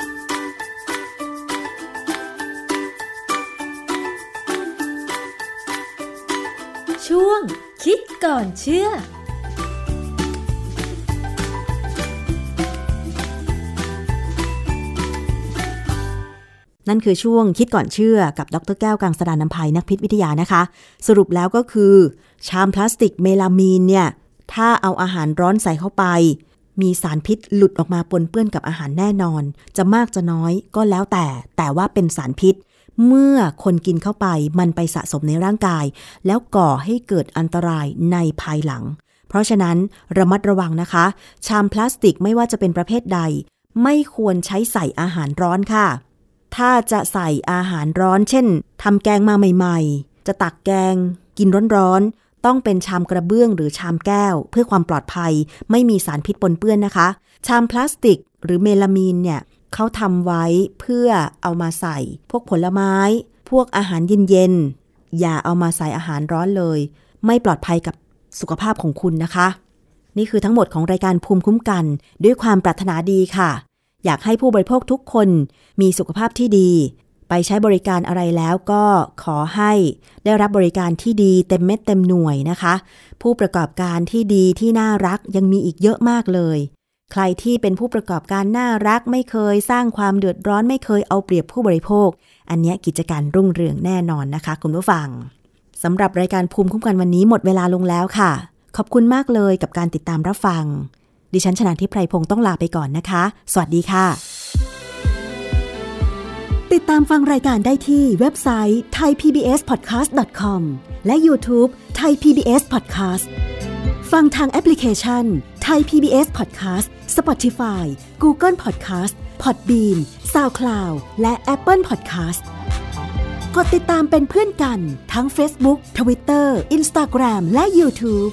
ช่วงคิดก่อนเชื่อ นั่นคือช่วงคิดก่อนเชื่อกับดรแก้วกังสดานนภัยนักพิษวิทยานะคะ สรุปแล้วก็คือ ชามพลาสติกเมลามีนเนี่ย ถ้าเอาอาหารร้อนใส่เข้าไป มีสารพิษหลุดออกมาปนเปื้อนกับอาหารแน่นอน จะมากจะน้อยก็แล้วแต่ แต่ว่าเป็นสารพิษ เมื่อคนกินเข้าไปมันไปสะสมในร่างกาย แล้วก่อให้เกิดอันตรายในภายหลัง เพราะฉะนั้นระมัดระวังนะคะ ชามพลาสติกไม่ว่าจะเป็นประเภทใด ไม่ควรใช้ใส่อาหารร้อนค่ะ ถ้าจะใส่อาหารร้อน เช่นทำแกงมาใหม่ๆ จะตักแกง กินร้อนๆ ต้องเป็นชามกระเบื้องหรือชามแก้ว เพื่อความปลอดภัยไม่มีสารพิษปนเปื้อนนะคะ ชามพลาสติกหรือเมลามีนเนี่ยเขาทำไว้เพื่อเอามาใส่ พวกผลไม้ พวกอาหารเย็นๆ อย่าเอามาใส่อาหารร้อนเลย ไม่ปลอดภัยกับสุขภาพของคุณนะคะ นี่คือทั้งหมดของรายการภูมิคุ้มกัน ด้วยความปรารถนาดีค่ะ อยากให้ผู้บริโภคทุกคนมีสุขภาพที่ดี ไปใช้บริการอะไรแล้วก็ขอให้ได้รับบริการที่ดีเต็มเม็ดเต็มหน่วยนะคะ ผู้ประกอบการที่ดีที่น่ารักยังมีอีกเยอะมากเลย ใครที่เป็นผู้ประกอบการน่ารักไม่เคยสร้างความเดือดร้อนไม่เคยเอาเปรียบผู้บริโภค อันนี้กิจการรุ่งเรืองแน่นอนนะคะ คุณผู้ฟังสำหรับรายการภูมิคุ้มกันวันนี้หมดเวลาลงแล้วค่ะ ขอบคุณมากเลยกับการติดตามรับฟัง ดิฉันชนะทิพไพรพงศ์ต้องลาไปก่อนนะคะ สวัสดีค่ะ ติดตามฟังรายการได้ที่เว็บไซต์ thaipbspodcast.com และ YouTube Thai PBS Podcast ฟังทางแอปพลิเคชัน Thai PBS Podcast Spotify Google Podcast Podbean SoundCloud และ Apple Podcast กดติดตามเป็นเพื่อนกันทั้ง Facebook Twitter Instagram และ YouTube